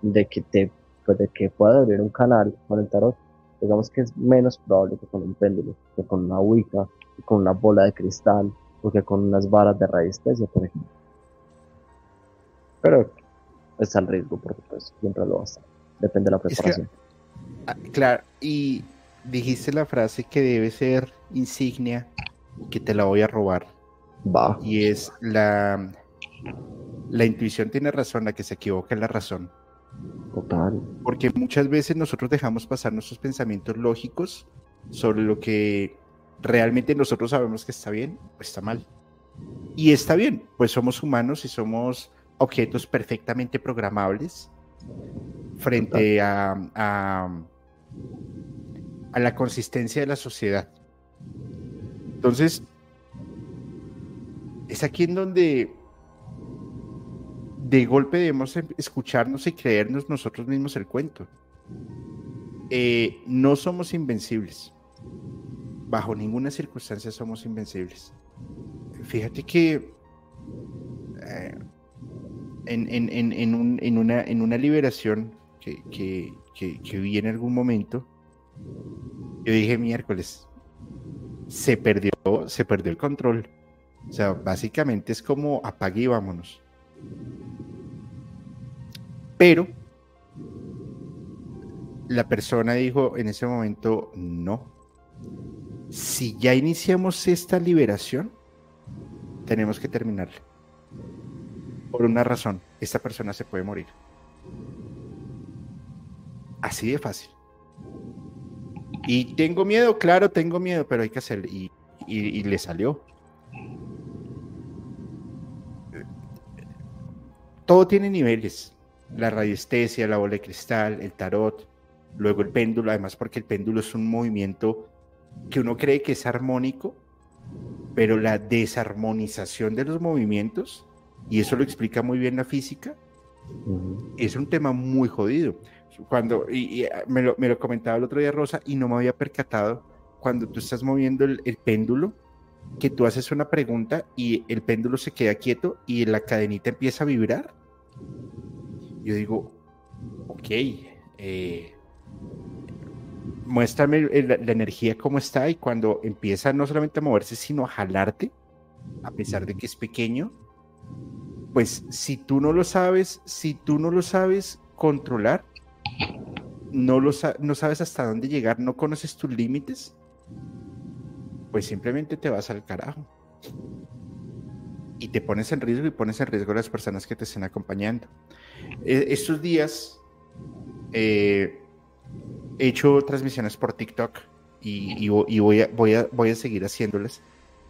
Speaker 2: de que te pues de que pueda abrir un canal con el tarot, digamos que es menos probable que con un péndulo, que con una Wicca, con una bola de cristal o que con unas varas de radiestesia, por ejemplo. Pero está el riesgo, porque pues siempre lo va a estar. Depende de la preparación.
Speaker 1: Ah, claro, y dijiste la frase que debe ser insignia, que te la voy a robar.
Speaker 2: Va.
Speaker 1: Y es la, la intuición tiene razón, la que se equivoca es la razón.
Speaker 2: Total.
Speaker 1: Porque muchas veces nosotros dejamos pasar nuestros pensamientos lógicos sobre lo que realmente nosotros sabemos que está bien o está mal. Y está bien, pues somos humanos y somos objetos perfectamente programables frente a, a, a la consistencia de la sociedad. Entonces, es aquí en donde de golpe debemos em, escucharnos y creernos nosotros mismos el cuento. Eh, no somos invencibles bajo ninguna circunstancia somos invencibles. Fíjate que eh, en, una, en una liberación que, que, vi en algún momento, yo dije miércoles, se perdió, se perdió el control. O sea, básicamente es como apague y vámonos. Pero la persona dijo en ese momento, no, si ya iniciamos esta liberación, tenemos que terminarla. Por una razón, esta persona se puede morir. Así de fácil. Y tengo miedo, claro, tengo miedo, pero hay que hacerlo. Y, le salió. Todo tiene niveles. La radiestesia, la bola de cristal, el tarot, luego el péndulo, además porque el péndulo es un movimiento que uno cree que es armónico, pero la desarmonización de los movimientos, y eso lo explica muy bien la física, es un tema muy jodido. Cuando, y, ah, me, lo, comentaba el otro día Rosa, y no me había percatado, cuando tú estás moviendo el, péndulo, que tú haces una pregunta y el péndulo se queda quieto y la cadenita empieza a vibrar. Yo digo, ok, eh, muéstrame la, energía cómo está y cuando empieza no solamente a moverse, sino a jalarte, a pesar de que es pequeño, pues si tú no lo sabes, si tú no lo sabes controlar, no, lo no sabes hasta dónde llegar, no conoces tus límites, pues simplemente te vas al carajo. Y te pones en riesgo y pones en riesgo a las personas que te estén acompañando. E, estos días, eh, he hecho transmisiones por TikTok y, voy, a, seguir haciéndolas.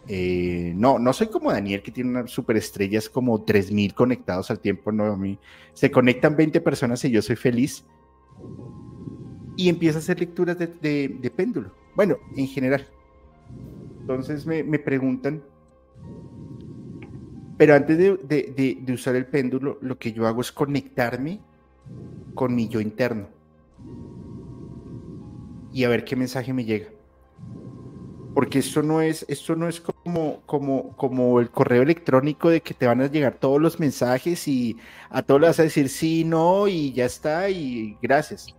Speaker 1: Eh, no, no soy como Daniel que tiene una superestrella, es como 3000 conectados al tiempo. No, a mí se conectan 20 personas y yo soy feliz. Y empiezo a hacer lecturas de, péndulo. Bueno, en general. Entonces me, preguntan, pero antes de, usar el péndulo, lo que yo hago es conectarme con mi yo interno y a ver qué mensaje me llega porque esto no es, esto no es como, como, como el correo electrónico de que te van a llegar todos los mensajes y a todos le vas a decir sí, no, y ya está, y gracias.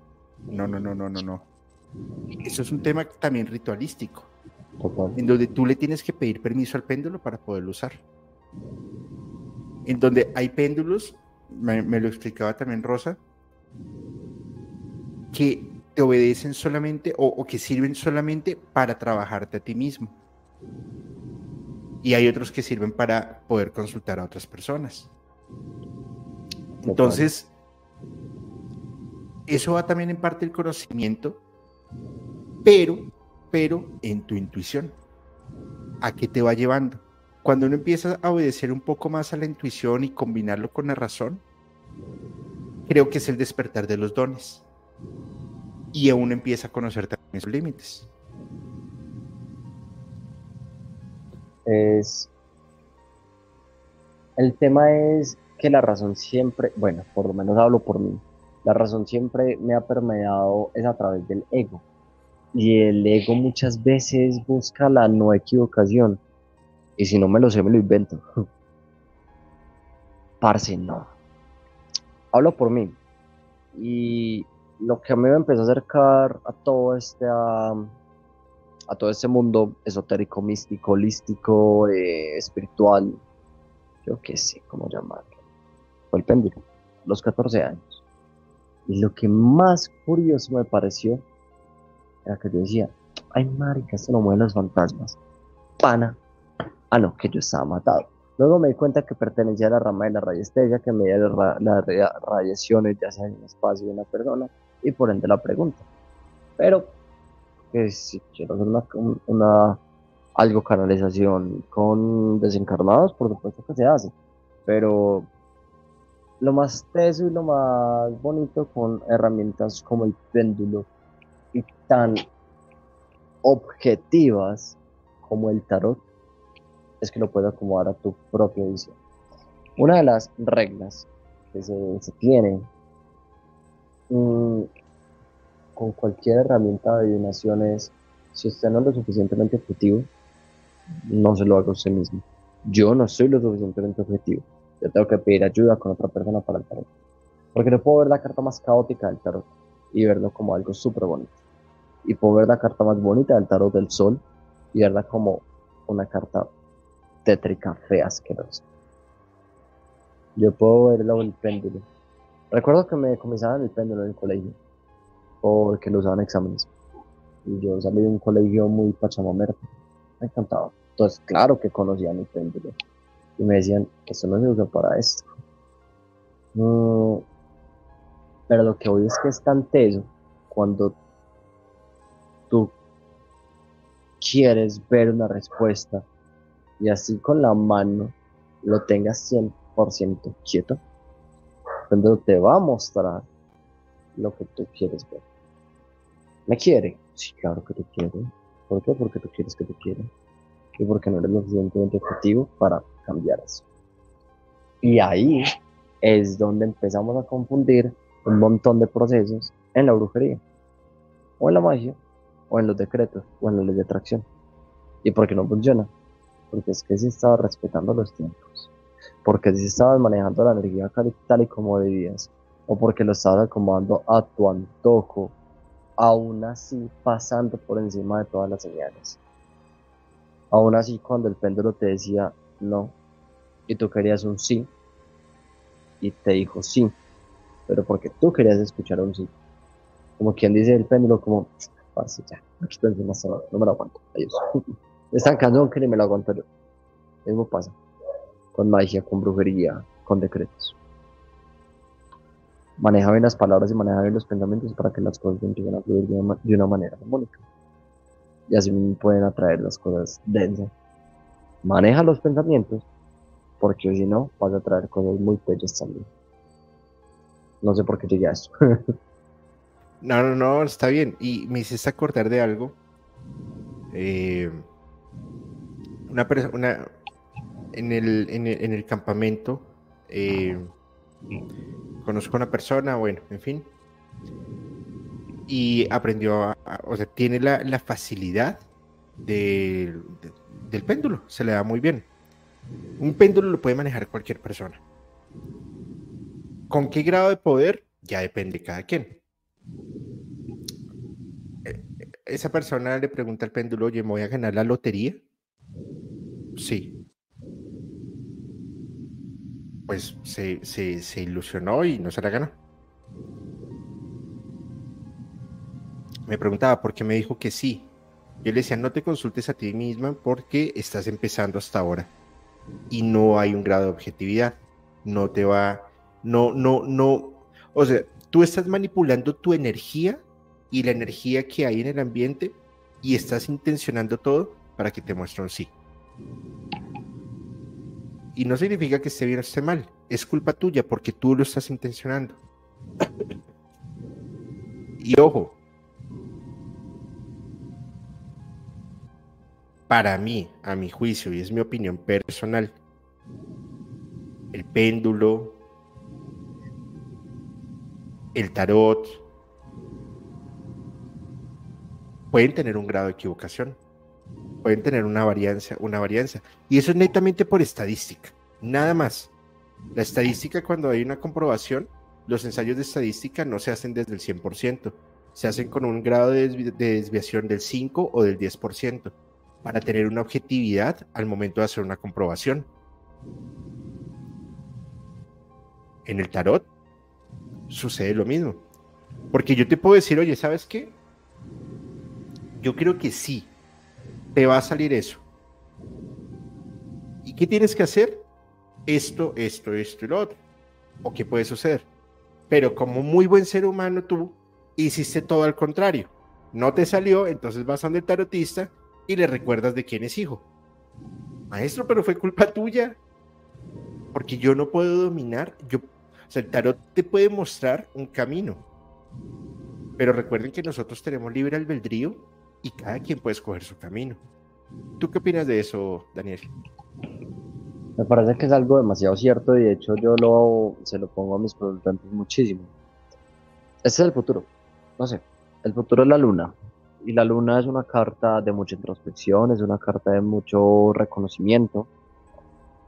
Speaker 1: No, no, no, no, no, no. Eso es un tema también ritualístico, en donde tú le tienes que pedir permiso al péndulo para poderlo usar. En donde hay péndulos, me, me lo explicaba también Rosa, que te obedecen solamente o, que sirven solamente para trabajarte a ti mismo. Y hay otros que sirven para poder consultar a otras personas. Entonces, eso va también en parte el conocimiento, pero, pero en tu intuición. ¿A qué te va llevando? Cuando uno empieza a obedecer un poco más a la intuición y combinarlo con la razón, creo que es el despertar de los dones y aún empieza a conocer también sus límites.
Speaker 2: Es. El tema es que la razón siempre, bueno, por lo menos hablo por mí, la razón siempre me ha permeado es a través del ego. Y el ego muchas veces busca la no equivocación. Y si no me lo sé, me lo invento. Parce, no. Hablo por mí. Y lo que a mí me empezó a acercar a todo este, a, todo este mundo esotérico, místico, holístico, eh, espiritual, yo qué sé cómo llamarlo, fue el péndulo, los 14 años. Y lo que más curioso me pareció era que yo decía, ay marica, esto no mueve los fantasmas. Pana, ah no, que yo estaba matado. Luego me di cuenta que pertenecía a la rama de la radiestesia, que medía las radiaciones ya sea en el espacio de una persona, y por ende la pregunta. Pero que si quiero hacer una, una algo canalización con desencarnados, por supuesto que se hace. Pero lo más teso y lo más bonito con herramientas como el péndulo y tan objetivas como el tarot es que lo puedes acomodar a tu propia visión. Una de las reglas que se, se tiene Mm, con cualquier herramienta de adivinación es, si usted no es lo suficientemente objetivo, no se lo haga usted mismo. Yo no soy lo suficientemente objetivo. Yo tengo que pedir ayuda con otra persona para el tarot. Porque no puedo ver la carta más caótica del tarot y verlo como algo súper bonito. Y puedo ver la carta más bonita del tarot del sol y verla como una carta tétrica, fea, asquerosa. Yo puedo verlo el péndulo Recuerdo que me comenzaban el péndulo en el colegio, porque lo usaban exámenes. Y yo salí de un colegio muy pachamamero. Me encantaba. Entonces, claro que conocían el péndulo. Y me decían, esto no se usa para esto. pero lo que hoy es que es tan teso cuando tú quieres ver una respuesta y así con la mano lo tengas 100% quieto pero te va a mostrar lo que tú quieres ver. ¿Me quiere? Sí, claro que te quiere. ¿Por qué? Porque tú quieres que te quiera. Y porque no eres lo suficientemente objetivo para cambiar eso. Y ahí es donde empezamos a confundir un montón de procesos en la brujería, o en la magia, o en los decretos, o en la ley de atracción. ¿Y por qué no funciona? Porque es que se estaba respetando los tiempos porque si estabas manejando la energía tal y como debías, o porque lo estabas acomodando a tu antojo, aún así pasando por encima de todas las señales. Aún así, cuando el péndulo te decía no, y tú querías un sí, y te dijo sí, pero porque tú querías escuchar un sí. Como quien dice el péndulo, como, pase ya, aquí no me lo aguanto, adiós. Es tan que ni me lo aguanto yo. Mismo pasa con magia, con brujería, con decretos. maneja bien las palabras y maneja bien los pensamientos para que las cosas empiecen a fluir de una, de una manera. Y así pueden atraer las cosas densas. Maneja los pensamientos, porque si no, vas a traer cosas muy bellas también. No sé por qué llegué a eso.
Speaker 1: no, no, no, está bien. Y me hiciste acordar de algo. Eh, una persona en el, en el, campamento. Eh, conozco a una persona, bueno, en fin, y aprendió, o sea, tiene la, facilidad del péndulo, se le da muy bien. Un péndulo lo puede manejar cualquier persona. ¿Con qué grado de poder? Ya depende de cada quien. E, esa persona le pregunta al péndulo, oye, ¿me voy a ganar la lotería? Sí pues se, ilusionó y no se la ganó. Me preguntaba por qué me dijo que sí. Yo le decía, no te consultes a ti misma porque estás empezando hasta ahora y no hay un grado de objetividad. No te va, no, no, no. O sea, tú estás manipulando tu energía y la energía que hay en el ambiente y estás intencionando todo para que te muestre un sí. Y no significa que esté bien o esté mal. Es culpa tuya porque tú lo estás intencionando. y ojo, para mí, a mi juicio, y es mi opinión personal, el péndulo, el tarot, pueden tener un grado de equivocación pueden tener una varianza, una varianza. Y eso es netamente por estadística, nada más. La estadística, cuando hay una comprobación, los ensayos de estadística no se hacen desde el 100%, se hacen con un grado de, desviación del 5 o del 10%, para tener una objetividad al momento de hacer una comprobación. En el tarot sucede lo mismo. Porque yo te puedo decir, oye, ¿sabes qué? Yo creo que sí, te va a salir eso. ¿Y qué tienes que hacer? Esto, esto, esto y lo otro. ¿O qué puede suceder? Pero como muy buen ser humano tú hiciste todo al contrario. No te salió, entonces vas a donde el tarotista y le recuerdas de quién es hijo. Maestro, pero fue culpa tuya. Porque yo no puedo dominar, yo, o sea, el tarot te puede mostrar un camino. Pero recuerden que nosotros tenemos libre albedrío y cada quien puede escoger su camino. ¿Tú qué opinas de eso, Daniel?
Speaker 2: Me parece que es algo demasiado cierto y de hecho yo lo, se lo pongo a mis preguntantes muchísimo. Este es el futuro. No sé, el futuro es la luna. Y la luna es una carta de mucha introspección, es una carta de mucho reconocimiento.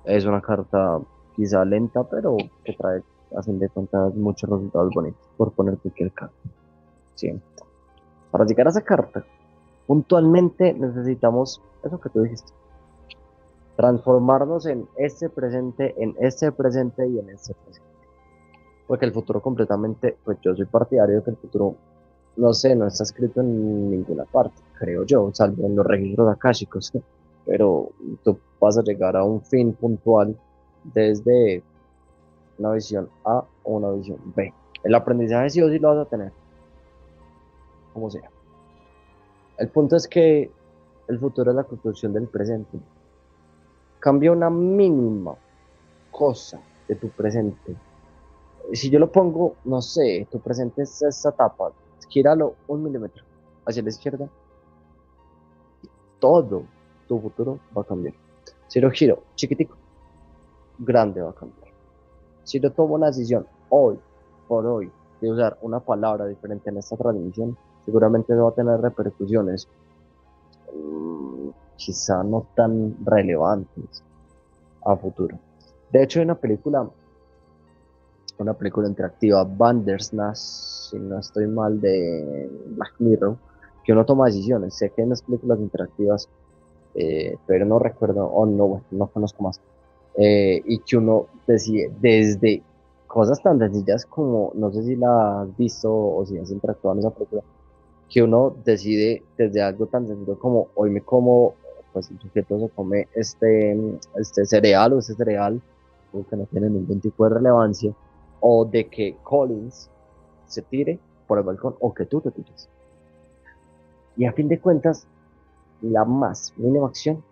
Speaker 2: Es una carta quizá lenta, pero que trae, a fin de cuentas, muchos resultados bonitos, por poner cualquier carta. Sí. Para llegar a esa carta, puntualmente necesitamos eso que tú dijiste. Transformarnos en este presente, en este presente y en este presente. Porque el futuro completamente, pues yo soy partidario de que el futuro, no sé, no está escrito en ninguna parte, creo yo, salvo en los registros akáshicos. Pero tú vas a llegar a un fin puntual desde una visión A o una visión B. El aprendizaje sí o sí lo vas a tener. Como sea. El punto es que el futuro es la construcción del presente. Cambia una mínima cosa de tu presente. Si yo lo pongo, no sé, tu presente es esta etapa, gíralo un milímetro hacia la izquierda, todo tu futuro va a cambiar. Si lo giro chiquitico, grande va a cambiar. Si yo tomo una decisión hoy, por hoy, de usar una palabra diferente en esta transmisión, seguramente no va a tener repercusiones mm, quizá no tan relevantes a futuro. De hecho, hay una película, una película interactiva, Bandersnatch, si no estoy mal, de Black Mirror, que uno toma decisiones. Sé que hay unas películas interactivas, eh, pero no recuerdo, o no, no conozco más. Eh, y que uno decide desde cosas tan sencillas como, no sé si la has visto o si has interactuado en esa película, que uno decide desde algo tan sencillo como hoy me como, pues el sujeto se come este, este cereal o este cereal, que no tiene ningún tipo de relevancia, o de que Collins se tire por el balcón o que tú te tires. Y a fin de cuentas, la más mínima acción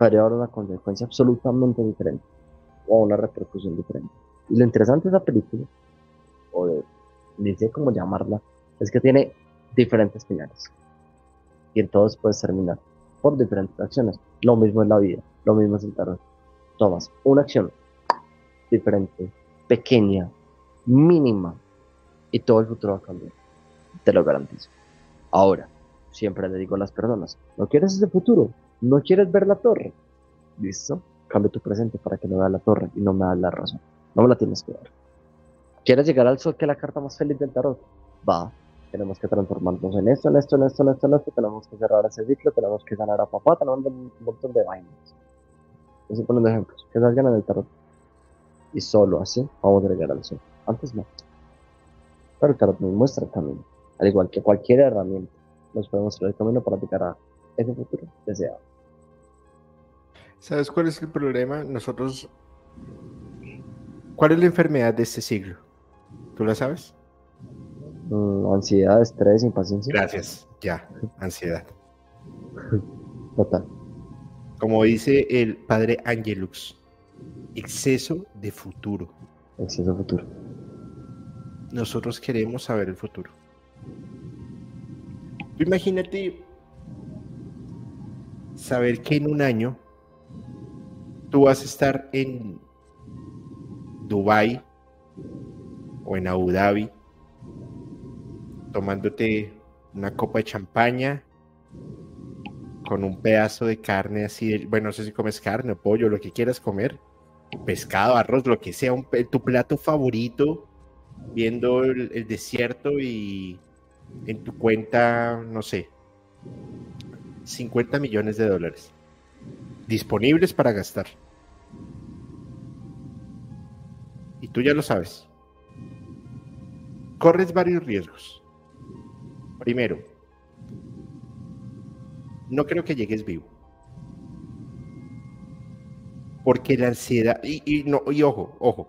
Speaker 2: va a llevar una consecuencia absolutamente diferente o una repercusión diferente. Y lo interesante de esa película, o de, sé cómo llamarla, es que tiene diferentes finales. Y en todos puedes terminar por diferentes acciones. Lo mismo en la vida, lo mismo es el terror. Tomas una acción diferente, pequeña, mínima, y todo el futuro va a cambiar. Te lo garantizo. Ahora, siempre le digo a las personas, ¿no quieres ese futuro? ¿No quieres ver la torre? ¿Listo? Cambia tu presente para que no veas la torre y no me das la razón. No me la tienes que dar. ¿Quieres llegar al sol, que es la carta más feliz del tarot? Va. Tenemos que transformarnos en esto, en esto, en esto, en esto, en esto. Tenemos que cerrar ese ciclo, tenemos que ganar a papá, tenemos un montón de vainas. Estoy poniendo ejemplos. Que salgan en el tarot. Y solo así vamos a llegar al sol. Antes no. Pero el tarot nos muestra el camino. Al igual que cualquier herramienta, nos puede mostrar el camino para llegar a ese futuro deseado.
Speaker 1: ¿Sabes cuál es el problema? Nosotros. ¿Cuál es la enfermedad de este siglo? ¿Tú la sabes?
Speaker 2: Mm, ansiedad, estrés, impaciencia.
Speaker 1: Gracias, ya, ansiedad.
Speaker 2: Total.
Speaker 1: Como dice el padre Angelux, exceso de futuro.
Speaker 2: Exceso de futuro.
Speaker 1: Nosotros queremos saber el futuro. Imagínate saber que en un año tú vas a estar en Dubai o en Abu Dhabi tomándote una copa de champaña con un pedazo de carne así, bueno, no sé si comes carne, pollo, lo que quieras comer, pescado, arroz, lo que sea, tu plato favorito, viendo el desierto y en tu cuenta, no sé, 50 millones de dólares disponibles para gastar. Y tú ya lo sabes. Corres varios riesgos. Primero, no creo que llegues vivo. Porque la ansiedad, y, no, y ojo, ojo,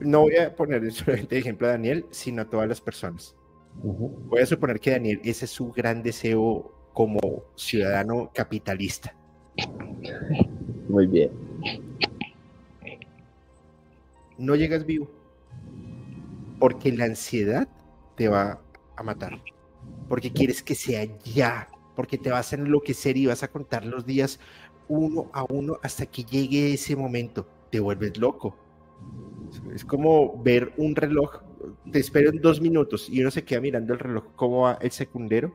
Speaker 1: no voy a poner solamente de ejemplo a Daniel, sino a todas las personas. Voy a suponer que Daniel, ese es su gran deseo como ciudadano capitalista.
Speaker 2: Muy bien.
Speaker 1: No llegas vivo. Porque la ansiedad te va a matar. Porque quieres que sea ya. Porque te vas a enloquecer y vas a contar los días uno a uno hasta que llegue ese momento. Te vuelves loco. Es como ver un reloj. Te espero en dos minutos y uno se queda mirando el reloj como va el secundero.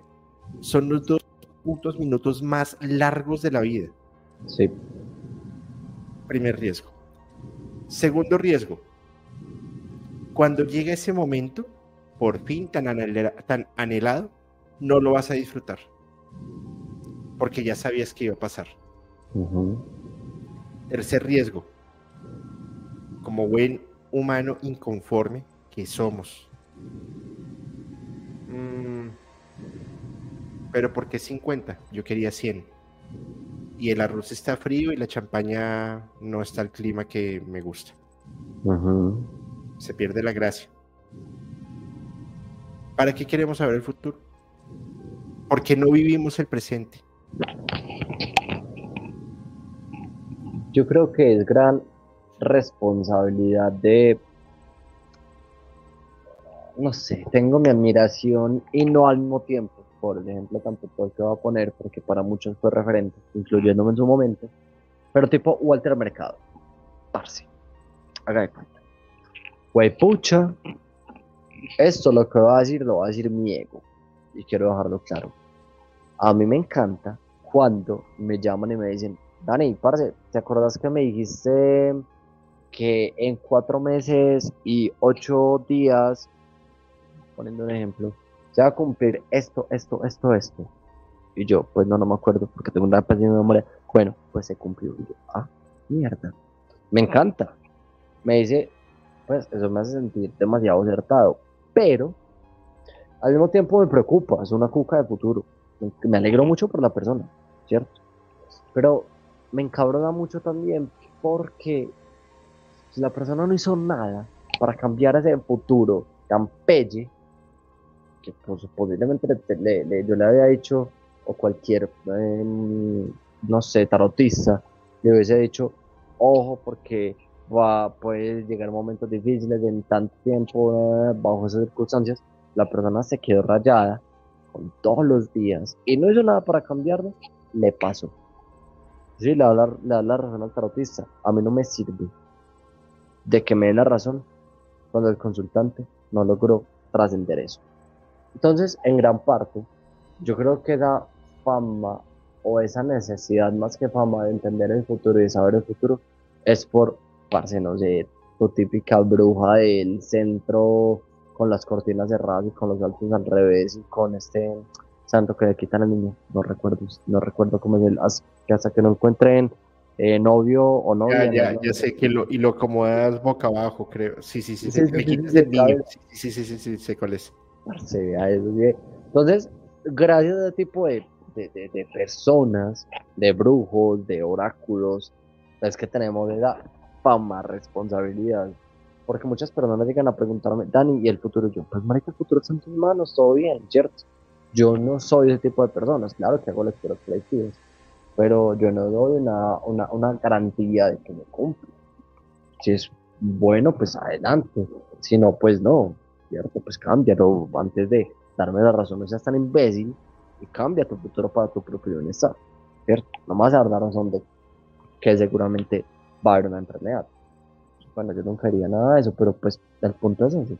Speaker 1: Son los dos puntos minutos más largos de la vida.
Speaker 2: Sí.
Speaker 1: Primer riesgo. Segundo riesgo. Cuando llega ese momento, por fin tan, tan anhelado, no lo vas a disfrutar. Porque ya sabías que iba a pasar. Tercer riesgo. Como buen humano inconforme que somos. Mm, pero ¿por qué 50? Yo quería 100 y el arroz está frío y la champaña no está al clima que me gusta. Se pierde la gracia. ¿Para qué queremos saber el futuro? Porque no vivimos el presente.
Speaker 2: Yo creo que es gran responsabilidad de, no sé, tengo mi admiración y no al mismo tiempo por ejemplo, tampoco que va a poner, porque para muchos fue referente, incluyéndome en su momento, pero tipo Walter Mercado, parce, haga de cuenta. Güey, pucha, esto lo que va a decir lo va a decir mi ego, y quiero dejarlo claro. A mí me encanta cuando me llaman y me dicen, Dani, parce, ¿te acuerdas que me dijiste que en cuatro meses y ocho días, poniendo un ejemplo, se va a cumplir esto, esto, esto, esto. Y yo, pues no, no me acuerdo porque tengo una pérdida de memoria. Bueno, pues se cumplió. Y yo, ah, mierda. Me encanta. Me dice, pues eso me hace sentir demasiado acertado. Pero al mismo tiempo me preocupa, es una cuca de futuro. Me alegro mucho por la persona, ¿cierto? Pero me encabrona mucho también porque si la persona no hizo nada para cambiar ese futuro tan pelle, que pues, posiblemente yo le había dicho, o cualquier, em, no sé, tarotista, le hubiese dicho, ojo, porque va, puede llegar momentos difíciles en tanto tiempo, eh, bajo esas circunstancias, la persona se quedó rayada con todos los días y no hizo nada para cambiarlo, le pasó. Sí, le da, la, da la razón al tarotista. A mí no me sirve de que me dé la razón cuando el consultante no logró trascender eso. Entonces, en gran parte, yo creo que esa fama o esa necesidad más que fama de entender el futuro y de saber el futuro es por, parce, no sé, tu típica bruja del centro con las cortinas cerradas y con los altos al revés y con este santo que le quitan al niño. No recuerdo, no recuerdo cómo es el hasta que no encuentren eh, novio o novia.
Speaker 1: Ya, ya, ya sé que lo, y lo acomodas boca abajo, creo. Sí, sí, sí, sí, sí, el niño. sí, sí, sí, sí, sé cuál es.
Speaker 2: Entonces, gracias a ese tipo de, de, de, de personas, de brujos, de oráculos, es que tenemos esa fama, responsabilidad porque muchas personas llegan a preguntarme, Dani, ¿y el futuro? Yo, pues, marica, el futuro está en tus manos, todo bien, ¿cierto? Yo no soy ese tipo de personas, claro que hago lecturas colectivas, pero yo no doy una, una, garantía de que me cumple. Si es bueno, pues adelante. Si no, pues no, ¿cierto? Pues cámbialo antes de darme la razón, no seas tan imbécil y cambia tu futuro para tu propio bienestar, ¿cierto? No me vas a dar la razón de que seguramente va a haber una enfermedad. Bueno, yo nunca haría nada de eso, pero pues el punto es ese.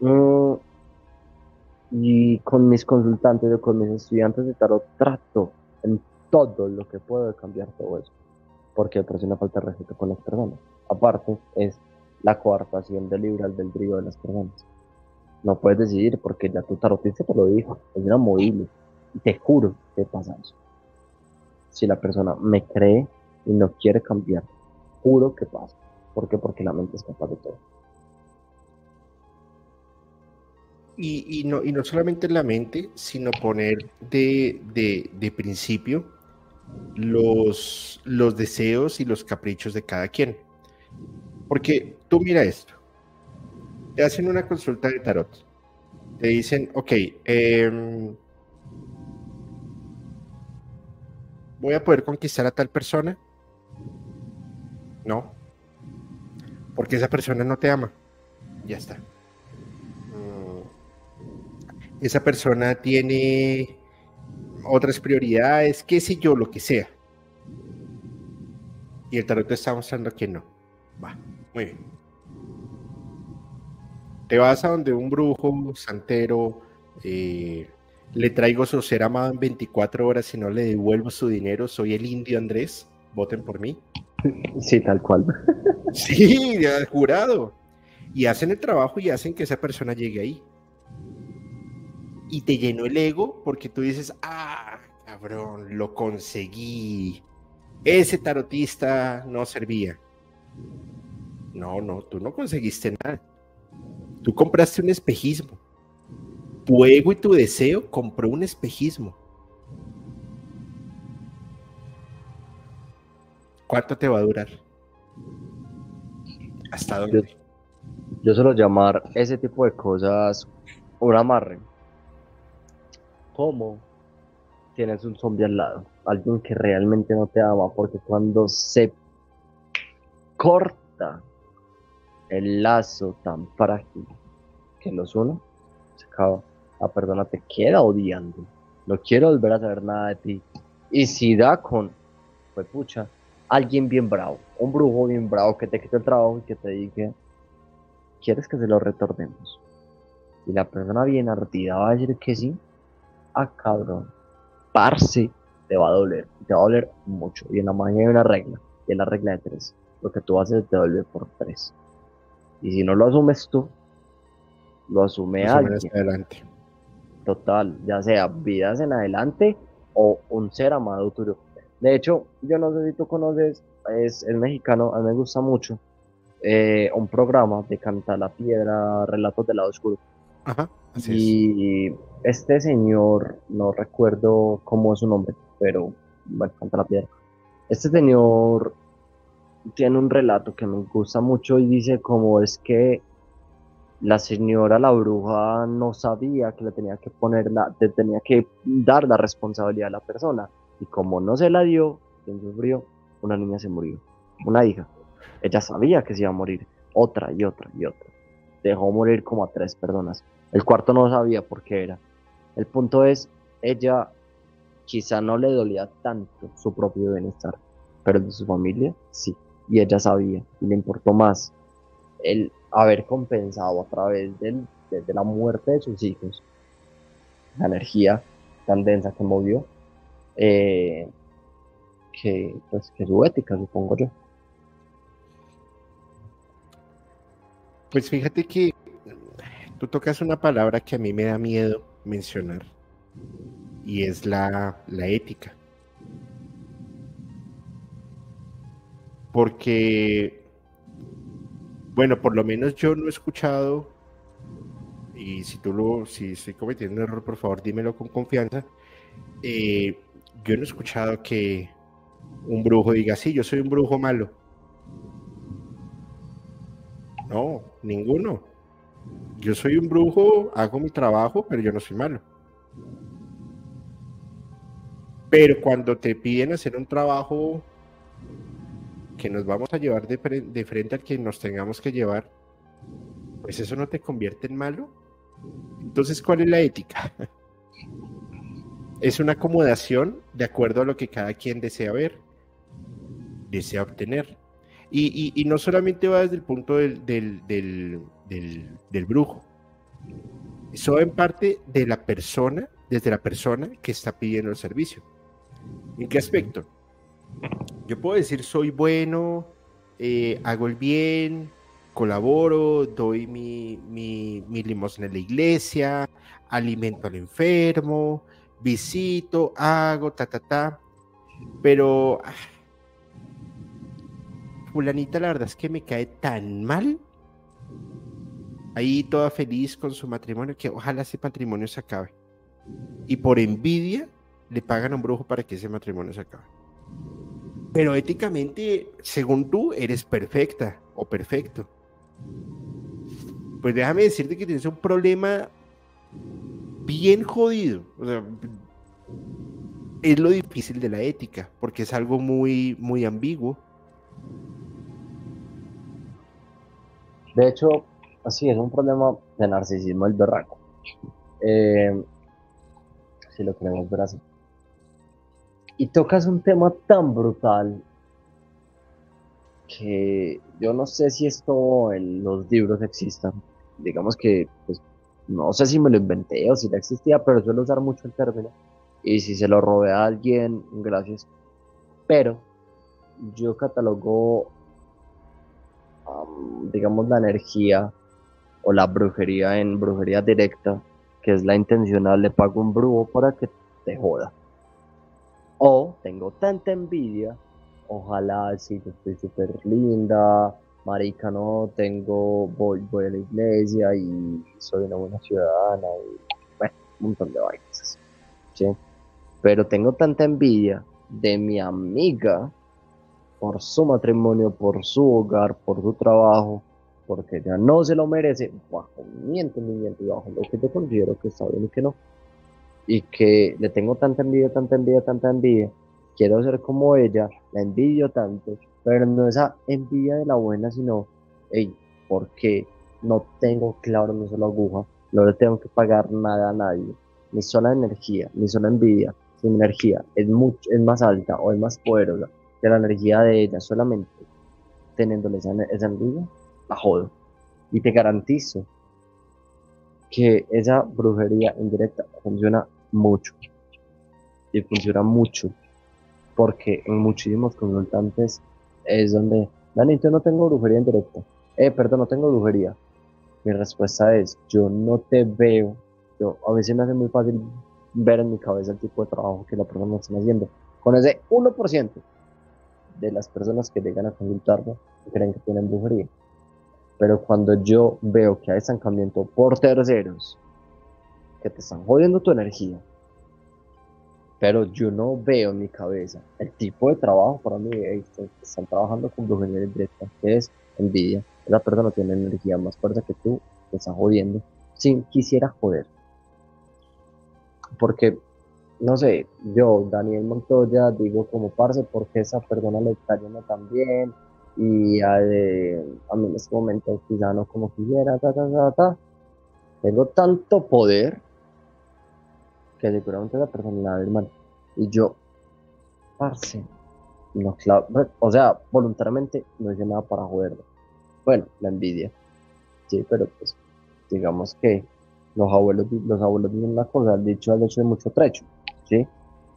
Speaker 2: Mm, y con mis consultantes o con mis estudiantes de tarot trato en todo lo que puedo de cambiar todo eso. Porque por una falta de respeto con las personas. Aparte, es la coartación del libre albedrío de las personas. No puedes decidir porque ya tu tarotista te lo dijo, es inamovible. Y te juro que pasa eso. Si la persona me cree y no quiere cambiar, juro que pasa. ¿Por qué? Porque la mente es capaz de todo.
Speaker 1: Y, no, y no solamente la mente, sino poner de, de principio los, los deseos y los caprichos de cada quien. Porque tú mira esto, te hacen una consulta de tarot, te dicen, ok, em, voy a poder conquistar a tal persona. No, porque esa persona no te ama. Ya está. Mm, esa persona tiene otras prioridades, qué sé yo, lo que sea. Y el tarot te está mostrando que no. Va, muy bien. Te vas a donde un brujo, santero, eh, le traigo su ser amado en 24 horas y no le devuelvo su dinero, soy el indio Andrés, voten por mí.
Speaker 2: Sí, tal cual.
Speaker 1: Sí, jurado. Y hacen el trabajo y hacen que esa persona llegue ahí y te llenó el ego porque tú dices, ah, cabrón, lo conseguí. Ese tarotista no servía. No, no, tú no conseguiste nada. Tú compraste un espejismo. Tu ego y tu deseo compró un espejismo. ¿Cuánto te va a durar? ¿Hasta dónde?
Speaker 2: Yo, yo suelo llamar ese tipo de cosas un amarre cómo tienes un zombie al lado, alguien que realmente no te ama, porque cuando se corta el lazo tan frágil que los une, se acaba. La persona te queda odiando. No quiero volver a saber nada de ti. Y si da con, pues pucha, alguien bien bravo, un brujo bien bravo que te quite el trabajo y que te diga, ¿quieres que se lo retornemos? Y la persona bien ardida va a decir que sí, ah, cabrón, parce, te va a doler, te va a doler mucho. Y en la magia hay una regla, y es la regla de tres. Lo que tú haces te vuelve por tres. Y si no lo asumes tú, lo asume alguien.
Speaker 1: Adelante.
Speaker 2: Total, ya sea vidas en adelante o un ser amado tuyo. De hecho, yo no sé si tú conoces, es, el mexicano, a mí me gusta mucho, eh, un programa de Canta la Piedra, Relatos del Lado Oscuro.
Speaker 1: Ajá,
Speaker 2: así y este señor, no recuerdo cómo es su nombre, pero bueno, canta la piedra. Este señor tiene un relato que me gusta mucho y dice como es que la señora, la bruja, no sabía que le tenía que poner la, tenía que dar la responsabilidad a la persona. Y como no se la dio, quien sufrió, una niña se murió, una hija. Ella sabía que se iba a morir, otra y otra y otra. Dejó morir como a tres personas. El cuarto no sabía por qué era. El punto es, ella quizá no le dolía tanto su propio bienestar, pero de su familia sí. Y ella sabía, y le importó más el haber compensado a través del, de, la muerte de sus hijos la energía tan densa que movió, eh, que, pues, que su ética, supongo yo.
Speaker 1: Pues fíjate que tú tocas una palabra que a mí me da miedo mencionar y es la, la ética. Porque, bueno, por lo menos yo no he escuchado, y si tú lo, si estoy cometiendo un error, por favor dímelo con confianza, eh, yo no he escuchado que un brujo diga, sí, yo soy un brujo malo. No, ninguno. Yo soy un brujo, hago mi trabajo, pero yo no soy malo. Pero cuando te piden hacer un trabajo que nos vamos a llevar de, frente al que nos tengamos que llevar, pues eso no te convierte en malo. Entonces, ¿cuál es la ética? Es una acomodación de acuerdo a lo que cada quien desea ver, desea obtener. Y, no solamente va desde el punto del, del, brujo, eso en parte de la persona, desde la persona que está pidiendo el servicio. ¿En qué aspecto? Yo puedo decir soy bueno, eh, hago el bien, colaboro, doy mi, mi, mi limosna en la iglesia, alimento al enfermo, visito, hago, ta, ta, ta. Pero ah, fulanita la verdad es que me cae tan mal. Ahí toda feliz con su matrimonio, que ojalá ese matrimonio se acabe. Y por envidia le pagan a un brujo para que ese matrimonio se acabe. Pero éticamente, según tú, eres perfecta o perfecto. Pues déjame decirte que tienes un problema bien jodido. O sea, es lo difícil de la ética, porque es algo muy, muy ambiguo.
Speaker 2: De hecho, así es un problema de narcisismo el berraco. Eh, si lo queremos ver así. Y tocas un tema tan brutal que yo no sé si esto en los libros existan. Digamos que, pues, no sé si me lo inventé o si ya existía, pero suelo usar mucho el término. Y si se lo robé a alguien, gracias. Pero yo catalogo, digamos, la energía o la brujería en brujería directa, que es la intencional, le pago un brujo para que te joda. O tengo tanta envidia, ojalá si yo estoy súper linda, marica, no, tengo, voy, voy a la iglesia y soy una buena ciudadana y bueno, un montón de vainas. ¿sí? Pero tengo tanta envidia de mi amiga por su matrimonio, por su hogar, por su trabajo, porque ella no se lo merece, bajo mi entendimiento y bajo lo que yo considero que está bien y que no. Y que le tengo tanta envidia, tanta envidia, tanta envidia. Quiero ser como ella, la envidio tanto, pero no esa envidia de la buena, sino, hey, porque no tengo claro no solo aguja, no le tengo que pagar nada a nadie. Mi sola energía, mi sola envidia, mi energía es, mucho, es más alta o es más poderosa que la energía de ella solamente teniéndole esa, esa envidia, la jodo. Y te garantizo que esa brujería indirecta funciona mucho. Y funciona mucho. Porque en muchísimos consultantes es donde, Danito, no tengo brujería indirecta. Eh, perdón, no tengo brujería. Mi respuesta es, yo no te veo. Yo, a veces me hace muy fácil ver en mi cabeza el tipo de trabajo que la persona está haciendo. Con ese 1% de las personas que llegan a consultarme creen que tienen brujería. Pero cuando yo veo que hay estancamiento por terceros, que te están jodiendo tu energía, pero yo no veo en mi cabeza el tipo de trabajo para mí. están trabajando con brujería directa, que es envidia. Esa persona tiene energía más fuerte que tú, te está jodiendo. Si quisiera joder. Porque, no sé, yo, Daniel Montoya, digo como parce, porque esa persona le está yendo tan bien y a, a mí en este momento quizá no como quisiera, ta, ta, ta, ta. Tengo tanto poder que seguramente la personalidad hermano. Y yo, parce, no, claro, o sea, voluntariamente no hice nada para joderlo. Bueno, la envidia. Sí, pero pues, digamos que los abuelos, los abuelos dicen una cosa, el dicho al hecho de mucho trecho, ¿sí?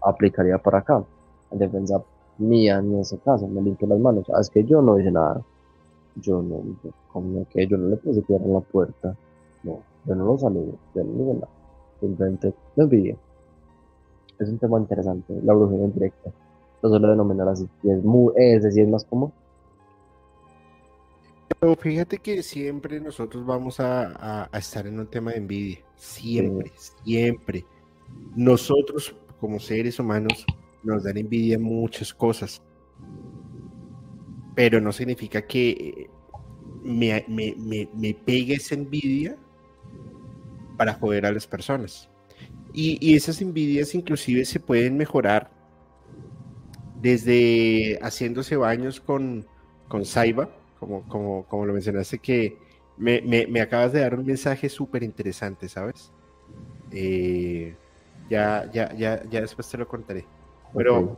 Speaker 2: Aplicaría para acá. En defensa mía, en ese caso, me limpio las manos. Ah, es que yo no hice nada. Yo no, como que yo no le puse piedra en la puerta. No, yo no lo saludo, yo no nada. Me envidia. Es un tema interesante, la brujería indirecta. Lo suelo denominar así. Y es, muy, es decir, es más común
Speaker 1: pero fíjate que siempre nosotros vamos a, estar en un tema de envidia. Siempre, siempre. Nosotros, como seres humanos, nos dan envidia muchas cosas. Pero no significa que me, me, pegue esa envidia para joder a las personas. Y, esas envidias inclusive se pueden mejorar desde haciéndose baños con, con Saiba como, como, lo mencionaste, que me, acabas de dar un mensaje súper interesante, ¿sabes? Eh, ya, ya, ya, ya después te lo contaré. Pero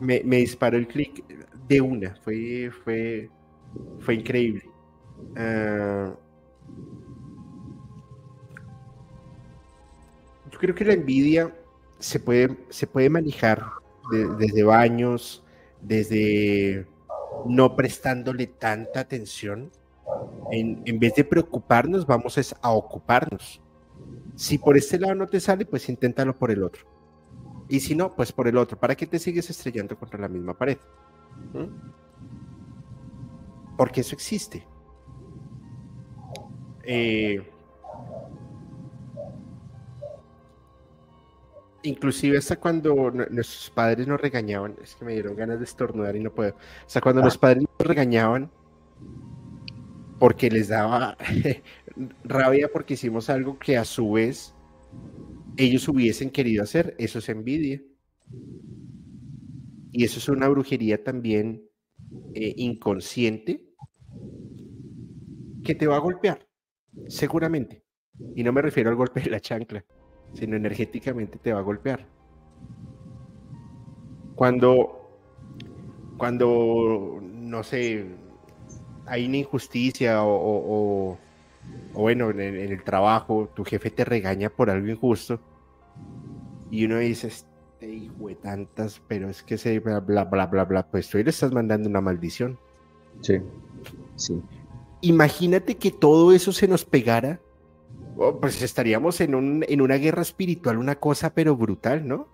Speaker 1: me, disparó el clic de una, fue, fue, fue increíble. Ah, creo que la envidia se puede, se puede manejar desde baños, desde no prestándole tanta atención. En, vez de preocuparnos, vamos a ocuparnos. Si por este lado no te sale, pues inténtalo por el otro. Y si no, pues por el otro. ¿Para qué te sigues estrellando contra la misma pared? ¿Mm? Porque eso existe. Eh, inclusive hasta cuando nuestros padres nos regañaban, es que me dieron ganas de estornudar y no puedo, hasta cuando los padres nos regañaban porque les daba rabia porque hicimos algo que a su vez ellos hubiesen querido hacer, eso es envidia. Y eso es una brujería también eh, inconsciente que te va a golpear, seguramente. Y no me refiero al golpe de la chancla sino energéticamente te va a golpear. Cuando, cuando, no sé, hay una injusticia o, bueno, en, el trabajo, tu jefe te regaña por algo injusto y uno dice, este hijo de tantas, pero es que se bla, bla, bla, bla, bla, pues tú le estás mandando una maldición.
Speaker 2: Sí, sí.
Speaker 1: Imagínate que todo eso se nos pegara Pues estaríamos en, un, en una guerra espiritual, una cosa pero brutal, ¿no?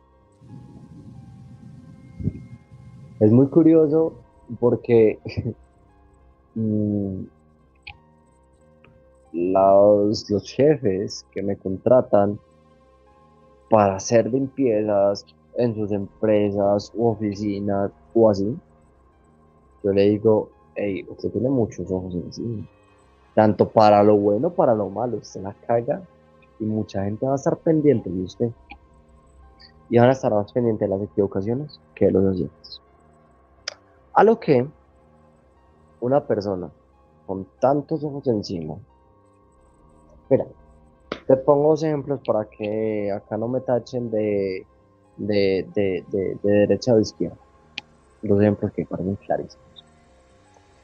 Speaker 2: Es muy curioso porque mm, los, los jefes que me contratan para hacer limpiezas en sus empresas u oficinas o así, yo le digo, hey, usted tiene muchos ojos encima tanto para lo bueno para lo malo. Usted la caga y mucha gente va a estar pendiente de usted. Y van a estar más pendientes de las equivocaciones que de los oyentes. A lo que una persona con tantos ojos encima. Mira, te pongo ejemplos para que acá no me tachen de, de, de, de, derecha o de izquierda. Dos ejemplos que parecen clarísimos.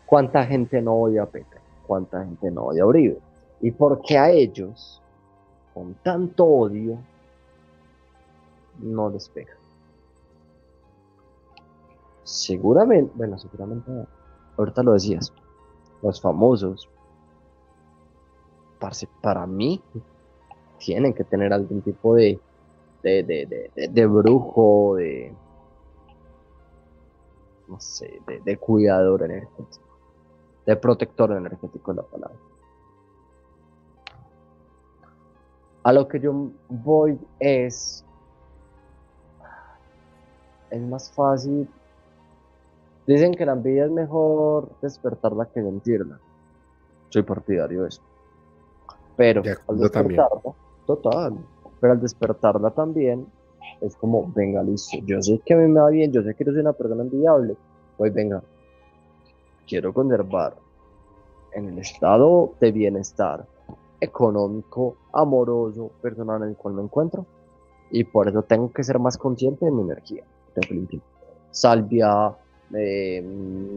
Speaker 2: ¿Cuánta gente no odia a Pepe? Cuánta gente no odia a Uribe. Y porque a ellos, con tanto odio, no les pega. Seguramente, bueno, seguramente, ahorita lo decías, los famosos, para mí, tienen que tener algún tipo de, de, de, de, de brujo, de, no sé, de, de cuidador energético de protector energético es la palabra. A lo que yo voy es, es más fácil. Dicen que la envidia es mejor despertarla que mentirla. Soy partidario de eso. Pero al despertarla, total, pero al despertarla también es como, venga, listo, yo sé que a mí me va bien, yo sé que yo soy una persona envidiable, pues venga, quiero conservar en el estado de bienestar económico, amoroso, personal en el cual me encuentro. Y por eso tengo que ser más consciente de mi energía. Salvia, eh,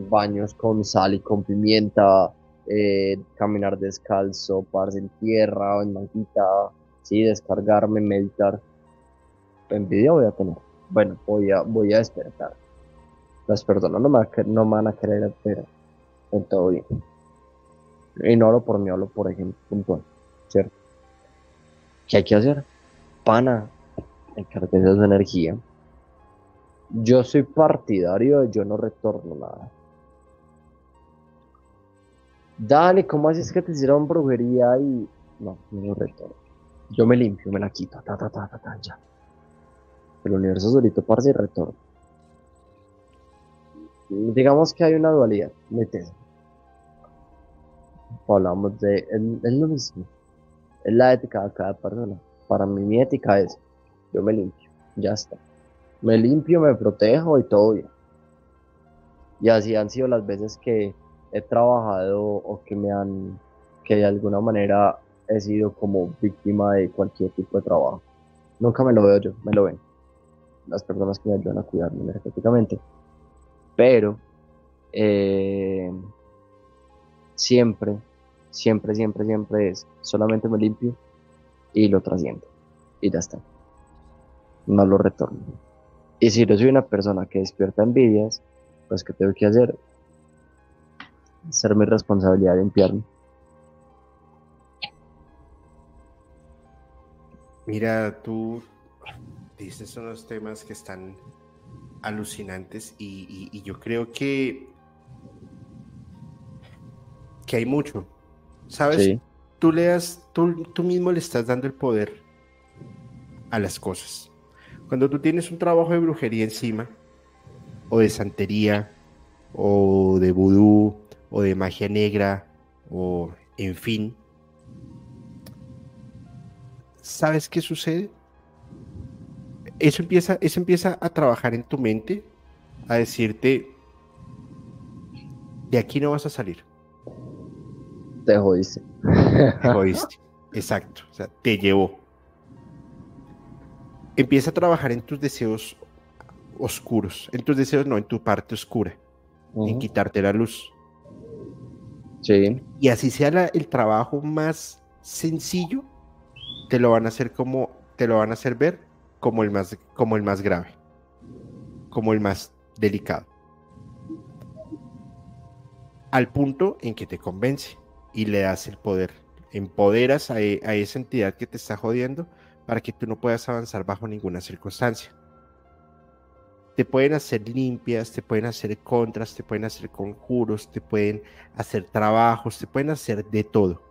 Speaker 2: baños con sal y con pimienta, eh, caminar descalzo, pararse en tierra o en manquita, sí, descargarme, meditar. Envidia voy a tener. Bueno, voy a, voy a despertar. Las personas no me, no me van a querer, pero en todo bien. Y no hablo por mí, hablo por ejemplo puntual, ¿cierto? ¿Qué hay que hacer? Pana, encargarse de energía. Yo soy partidario de yo no retorno nada. Dale, ¿cómo haces que te hicieron brujería y no, no retorno? Yo me limpio, me la quito, ta, ta, ta, ta, ya. El universo solito parece y retorno. Digamos que hay una dualidad, metes hablamos de, es, lo mismo, es la ética de cada persona. Para mí mi ética es, yo me limpio, ya está. Me limpio, me protejo y todo bien. Y así han sido las veces que he trabajado o que me han, que de alguna manera he sido como víctima de cualquier tipo de trabajo. Nunca me lo veo yo, me lo ven. Las personas que me ayudan a cuidarme energéticamente. Pero eh, siempre siempre, siempre, siempre es solamente me limpio y lo trasciendo. Y ya está. No lo retorno. Y si yo soy una persona que despierta envidias, pues ¿qué tengo que hacer? Ser mi responsabilidad de limpiarme.
Speaker 1: Mira, tú dices unos temas que están alucinantes y, yo creo que, que hay mucho, ¿Sabes? Tú, le das, tú, tú mismo le estás dando el poder a las cosas. Cuando tú tienes un trabajo de brujería encima, o de santería, o de vudú, o de magia negra, o en fin, ¿sabes qué sucede? Eso empieza, eso empieza a trabajar en tu mente, a decirte, de aquí no vas a salir
Speaker 2: te jodiste.
Speaker 1: Te jodiste. Exacto. O sea, te llevó. Empieza a trabajar en tus deseos oscuros. En tus deseos, no, en tu parte oscura. En quitarte la luz.
Speaker 2: Sí.
Speaker 1: Y así sea el trabajo más sencillo, te lo van a hacer como, te lo van a hacer ver como el más, como el más grave, como el más delicado. Al punto en que te convence y le das el poder. Empoderas a, a, esa entidad que te está jodiendo para que tú no puedas avanzar bajo ninguna circunstancia. Te pueden hacer limpias, te pueden hacer contras, te pueden hacer conjuros, te pueden hacer trabajos, te pueden hacer de todo.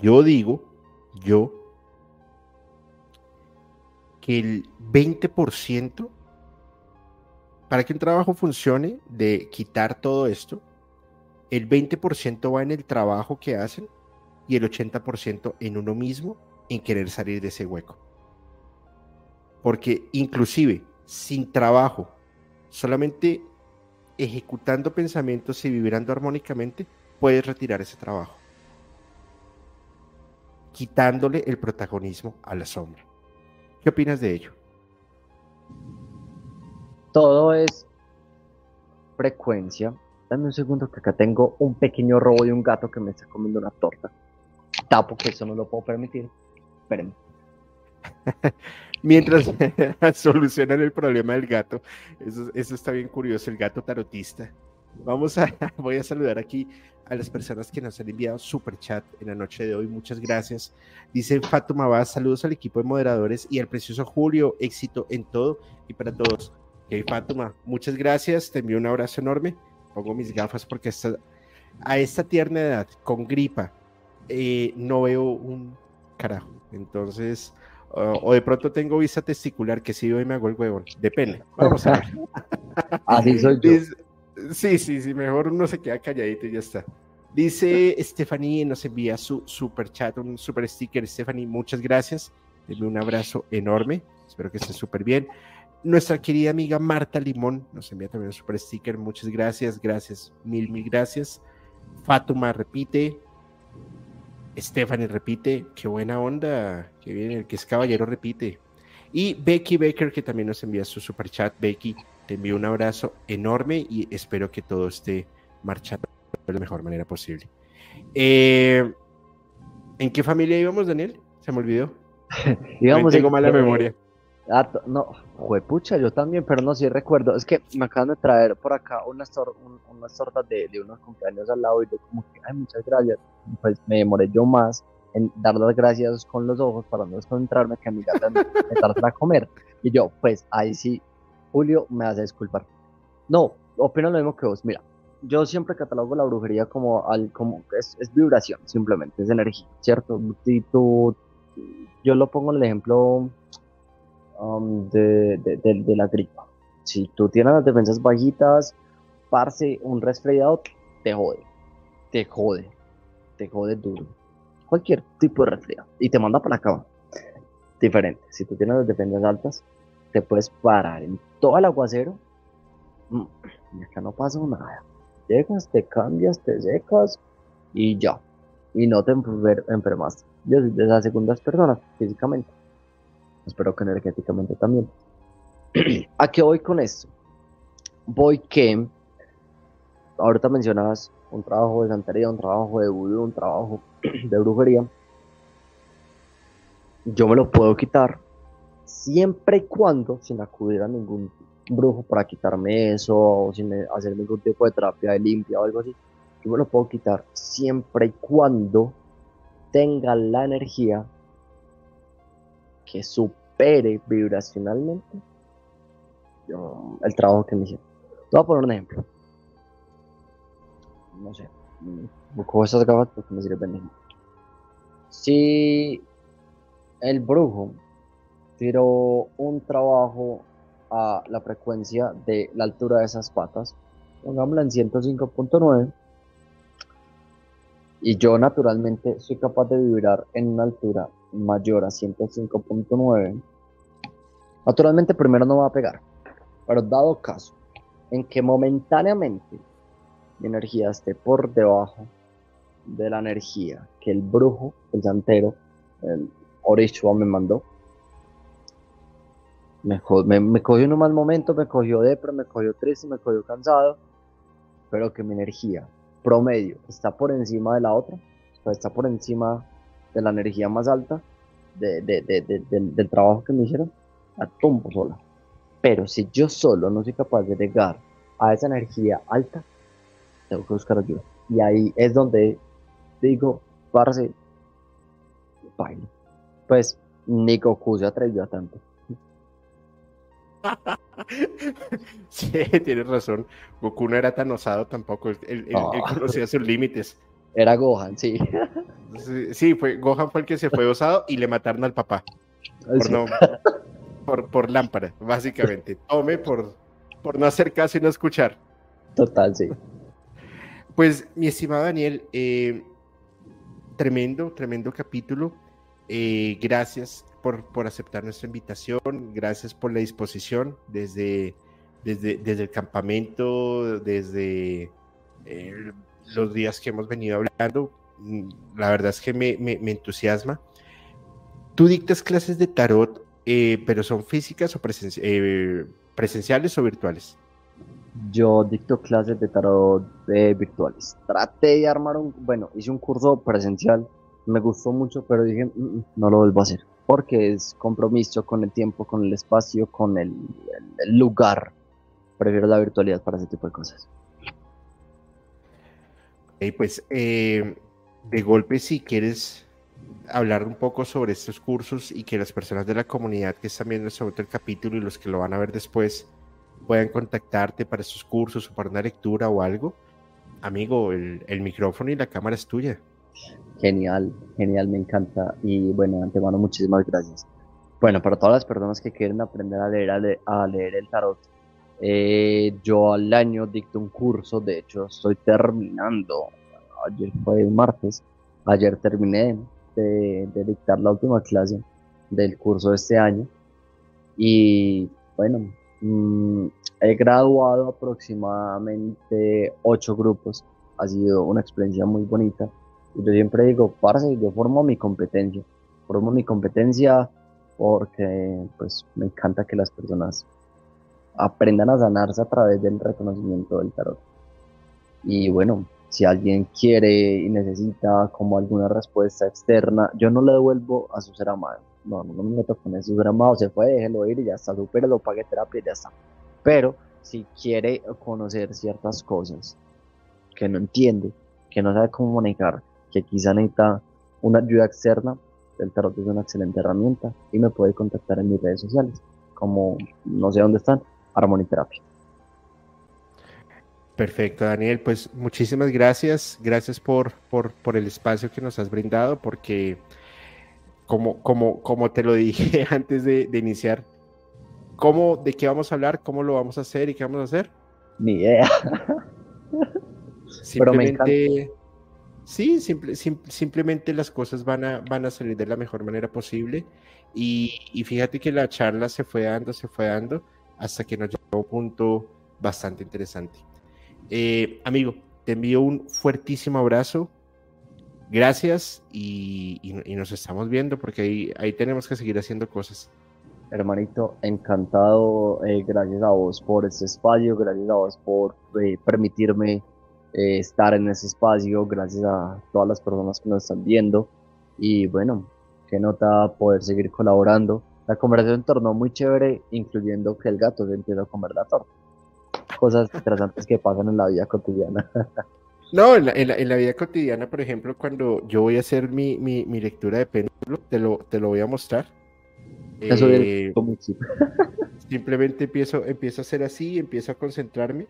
Speaker 1: Yo digo, yo, el 20% para que un trabajo funcione de quitar todo esto, el 20% va en el trabajo que hacen y el 80% en uno mismo en querer salir de ese hueco. Porque inclusive sin trabajo, solamente ejecutando pensamientos y vibrando armónicamente, puedes retirar ese trabajo. Quitándole el protagonismo a la sombra. ¿Qué opinas de ello?
Speaker 2: Todo es frecuencia Dame un segundo que acá tengo un pequeño robo de un gato que me está comiendo una torta. Tapo que eso no lo puedo permitir. Espérenme.
Speaker 1: Mientras solucionan el problema del gato, eso, eso, está bien curioso, el gato tarotista. Vamos a, voy a saludar aquí a las personas que nos han enviado super chat en la noche de hoy. Muchas gracias. Dice Fatuma Vaz, saludos al equipo de moderadores y al precioso Julio, éxito en todo y para todos. Ok, Fatuma, muchas gracias, te envío un abrazo enorme pongo mis gafas porque a esta tierna edad, con gripa, eh, no veo un carajo. Entonces, o de pronto tengo vista testicular que si hoy me hago el huevón. Depende. Vamos a ver.
Speaker 2: Así soy yo.
Speaker 1: Sí, sí, sí, mejor uno se queda calladito y ya está. Dice Stephanie, nos envía su super chat, un super sticker. Stephanie, muchas gracias. Denme un abrazo enorme. Espero que esté súper bien. Nuestra querida amiga Marta Limón nos envía también un super sticker. Muchas gracias, gracias, mil, mil gracias. Fatuma repite. Stephanie repite. Qué buena onda. Qué bien, el que es caballero repite. Y Becky Baker, que también nos envía su super chat. Becky, te envío un abrazo enorme y espero que todo esté marchando de la mejor manera posible. Eh, ¿En qué familia íbamos, Daniel? Se me olvidó.
Speaker 2: íbamos
Speaker 1: tengo mala memoria.
Speaker 2: Ah, no, juepucha, yo también, pero no, sí recuerdo. Es que me acaban de traer por acá unas, unas tortas de, de, unos cumpleaños al lado y yo como que, ay, muchas gracias. Pues me demoré yo más en dar las gracias con los ojos para no desconcentrarme que a mi gata me, me a comer. Y yo, pues ahí sí, Julio me hace disculpar. No, opino lo mismo que vos. Mira, yo siempre catalogo la brujería como, al, como es, vibración, simplemente, es energía, ¿cierto? Si tú, yo lo pongo en el ejemplo Um, de, de, la gripa. Si tú tienes las defensas bajitas, parce, un resfriado te jode, te jode, te jode duro. Cualquier tipo de resfriado y te manda para la cama. Diferente, si tú tienes las defensas altas, te puedes parar en todo el aguacero mm, y acá no pasa nada. Llegas, te cambias, te secas y ya. Y no te enfermas. Yo soy de esas segundas personas, físicamente espero que energéticamente también. ¿A qué voy con esto? Voy que, ahorita mencionabas un trabajo de santería, un trabajo de vudú, un trabajo de brujería. Yo me lo puedo quitar siempre y cuando sin acudir a ningún brujo para quitarme eso o sin hacer ningún tipo de terapia de limpia o algo así. Yo me lo puedo quitar siempre y cuando tenga la energía que supere vibracionalmente el trabajo que me hicieron. Te voy a poner un ejemplo. No sé. Busco esas gafas porque me sirven Si el brujo tiró un trabajo a la frecuencia de la altura de esas patas, pongámosla en 105.9, y yo naturalmente soy capaz de vibrar en una altura mayor a 105.9, naturalmente primero no va a pegar. Pero dado caso en que momentáneamente mi energía esté por debajo de la energía que el brujo, el santero, el Orishua me mandó, me, me, cogió en un mal momento, me cogió depre, me cogió triste, me cogió cansado, pero que mi energía promedio está por encima de la otra, está por encima de la energía más alta del, trabajo que me hicieron, a tumbo sola. Pero si yo solo no soy capaz de llegar a esa energía alta, tengo que buscar ayuda. Y ahí es donde digo, parce, baile. Pues ni Goku se atrevió a tanto.
Speaker 1: sí, tienes razón. Goku no era tan osado tampoco. Él, conocía sus límites.
Speaker 2: Era Gohan, sí.
Speaker 1: Sí, fue, Gohan fue el que se fue osado y le mataron al papá. Por, no, por, lámpara, básicamente. Tome por, por no hacer caso y no escuchar.
Speaker 2: Total, sí.
Speaker 1: Pues, mi estimado Daniel, eh, tremendo, tremendo capítulo. Eh, gracias por, aceptar nuestra invitación, gracias por la disposición desde, desde, desde el campamento, desde eh, los días que hemos venido hablando. Mm, la verdad es que me, me, entusiasma. Tú dictas clases de tarot, eh, pero son físicas o eh, presenciales o virtuales?
Speaker 2: Yo dicto clases de tarot virtuales. Traté de armar un, bueno, hice un curso presencial, me gustó mucho, pero dije, mm, mm, no lo vuelvo a hacer, porque es compromiso con el tiempo, con el espacio, con el lugar. Prefiero la virtualidad para ese tipo de cosas.
Speaker 1: Y pues eh, de golpe si quieres hablar un poco sobre estos cursos y que las personas de la comunidad que están viendo sobre este el capítulo y los que lo van a ver después puedan contactarte para estos cursos o para una lectura o algo, amigo, el, el micrófono y la cámara es tuya.
Speaker 2: Genial, genial, me encanta. Y bueno, antemano, muchísimas gracias. Bueno, para todas las personas que quieren aprender a leer, a leer, el tarot, eh, yo al año dicto un curso, de hecho estoy terminando, ayer fue el martes, ayer terminé de, dictar la última clase del curso de este año. Y bueno, mm, he graduado aproximadamente ocho grupos, ha sido una experiencia muy bonita yo siempre digo, parce, yo formo mi competencia, formo mi competencia porque pues me encanta que las personas aprendan a sanarse a través del reconocimiento del tarot. Y bueno, si alguien quiere y necesita como alguna respuesta externa, yo no le devuelvo a su ser amado. No, no, me meto con eso. Su ser amado se fue, déjelo ir y ya está, lo pague terapia y ya está. Pero si quiere conocer ciertas cosas que no entiende, que no sabe cómo manejar, que quizá necesita una ayuda externa, el tarot es una excelente herramienta y me puede contactar en mis redes sociales, como no sé dónde están, Armoniterapia.
Speaker 1: Perfecto, Daniel. Pues muchísimas gracias. Gracias por, por, el espacio que nos has brindado, porque como, como, como te lo dije antes de, iniciar, ¿cómo, ¿de qué vamos a hablar? ¿Cómo lo vamos a hacer y qué vamos a hacer?
Speaker 2: Ni idea.
Speaker 1: Simplemente, sí, simplemente las cosas van a, van a salir de la mejor manera posible. Y, y fíjate que la charla se fue dando, se fue dando hasta que nos llegó a un punto bastante interesante. Eh, amigo, te envío un fuertísimo abrazo. Gracias y, nos estamos viendo porque ahí, ahí, tenemos que seguir haciendo cosas.
Speaker 2: Hermanito, encantado. Eh, gracias a vos por este espacio, gracias a vos por eh, permitirme estar en ese espacio, gracias a todas las personas que nos están viendo. Y bueno, qué nota poder seguir colaborando la conversación tornó muy chévere, incluyendo que el gato se empieza a comer la torta. Cosas interesantes que pasan en la vida cotidiana.
Speaker 1: No, en la, vida cotidiana, por ejemplo, cuando yo voy a hacer mi, lectura de péndulo, te lo, te lo voy a mostrar. Eso eh, simplemente empiezo, empiezo a hacer así, empiezo a concentrarme.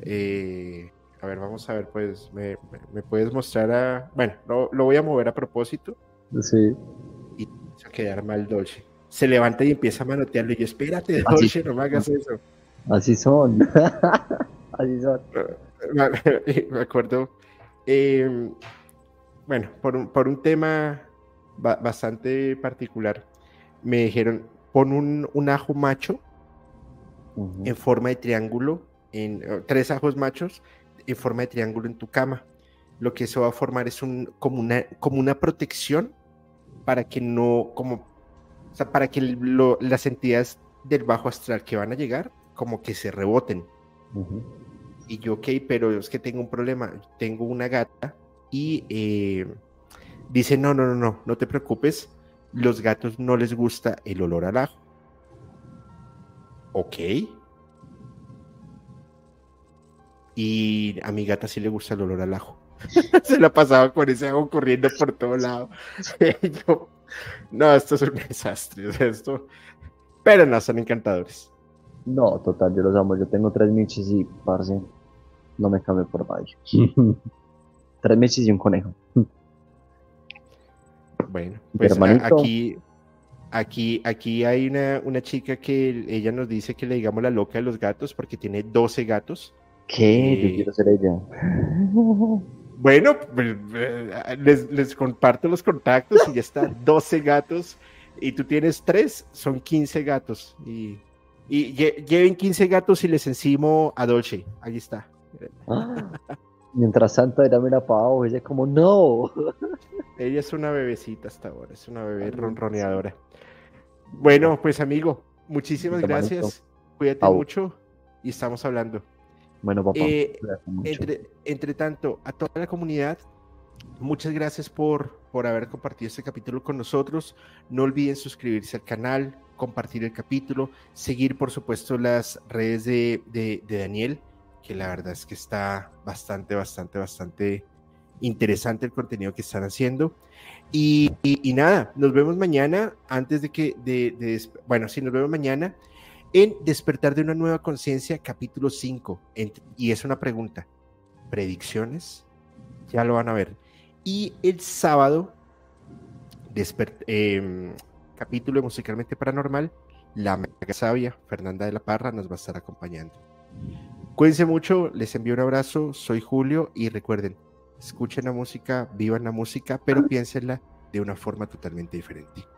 Speaker 1: Eh, a ver, vamos a ver, pues, me, puedes mostrar a... Bueno, lo, lo, voy a mover a propósito.
Speaker 2: Sí.
Speaker 1: Y a quedar mal dolce se levanta y empieza a manotearlo. Y yo, espérate, Dolce, no me hagas eso.
Speaker 2: Así son. Así son.
Speaker 1: me acuerdo. Em, bueno, por un, por un tema bastante particular, me dijeron: pon un, un ajo macho en forma de triángulo, en tres ajos machos en forma de triángulo en tu cama. Lo que eso va a formar es un, como, una, como una protección para que no, como o sea, para que las entidades del bajo astral que van a llegar, como que se reboten. Y yo, ok, pero es que tengo un problema. Tengo una gata y eh, dice, no, no, no, no, no te preocupes. Los gatos no les gusta el olor al ajo. Ok. Y a mi gata sí le gusta el olor al ajo. Se la pasaba con ese ajo corriendo por todo lado. yo, no, esto es un desastre. Esto... Pero no, son encantadores.
Speaker 2: No, total, yo los amo. Yo tengo tres michis y, parce, no me cambio por nadie. tres michis y un conejo.
Speaker 1: bueno, pues aquí, aquí, aquí hay una, una chica que ella nos dice que le digamos la loca de los gatos porque tiene 12 gatos.
Speaker 2: ¿Qué? Yo quiero ser ella.
Speaker 1: Bueno, pues, eh, les, comparto los contactos y ya está, 12 gatos y tú tienes 3, son 15 gatos. Y, lleven 15 gatos y les encimo a Dolce, ahí está.
Speaker 2: Ah, mientras tanto era mira para abajo, ella como no.
Speaker 1: Ella es una bebecita hasta ahora, es una bebé ronroneadora. Bueno, pues amigo, muchísimas gracias, cuídate mucho y estamos hablando.
Speaker 2: Bueno, papá. Eh,
Speaker 1: entre, tanto, a toda la comunidad, muchas gracias por, por haber compartido este capítulo con nosotros. No olviden suscribirse al canal, compartir el capítulo, seguir, por supuesto, las redes de, Daniel, que la verdad es que está bastante, bastante, bastante interesante el contenido que están haciendo. Y, nada, nos vemos mañana antes de que, de, bueno, sí, nos vemos mañana en Despertar de una nueva conciencia, capítulo 5. Y es una pregunta. ¿Predicciones? Ya lo van a ver. Y el sábado, em,
Speaker 3: capítulo Musicalmente Paranormal, la mega sabia Fernanda de la Parra nos va a estar acompañando. Cuídense mucho, les envío un abrazo, soy Julio y recuerden, escuchen la música, vivan la música, pero piénsenla de una forma totalmente diferente.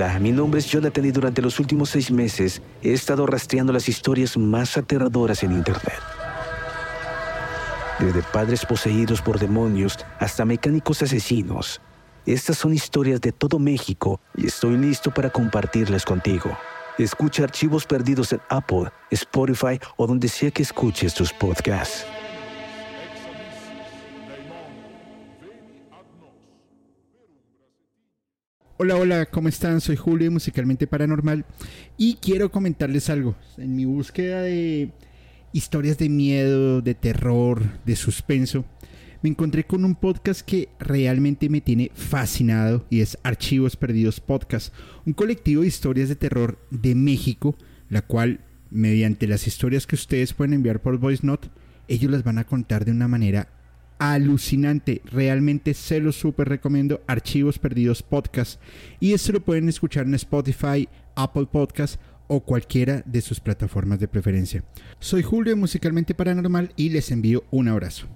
Speaker 4: Hola, mi nombre es Jonathan y durante los últimos seis meses he estado rastreando las historias más aterradoras en Internet. Desde padres poseídos por demonios hasta mecánicos asesinos. Estas son historias de todo México y estoy listo para compartirlas contigo. Escucha archivos perdidos en Apple, Spotify o donde sea que escuches tus podcasts.
Speaker 1: Hola, hola, ¿cómo están? Soy Julio, musicalmente paranormal, y quiero comentarles algo. En mi búsqueda de historias de miedo, de terror, de suspenso, me encontré con un podcast que realmente me tiene fascinado y es Archivos Perdidos Podcast, un colectivo de historias de terror de México, la cual, mediante las historias que ustedes pueden enviar por Voice Note, ellos las van a contar de una manera alucinante. Realmente se lo súper recomiendo. Archivos Perdidos Podcast. Y esto lo pueden escuchar en Spotify, Apple Podcast o cualquiera de sus plataformas de preferencia. Soy Julio Musicalmente Paranormal y les envío un abrazo.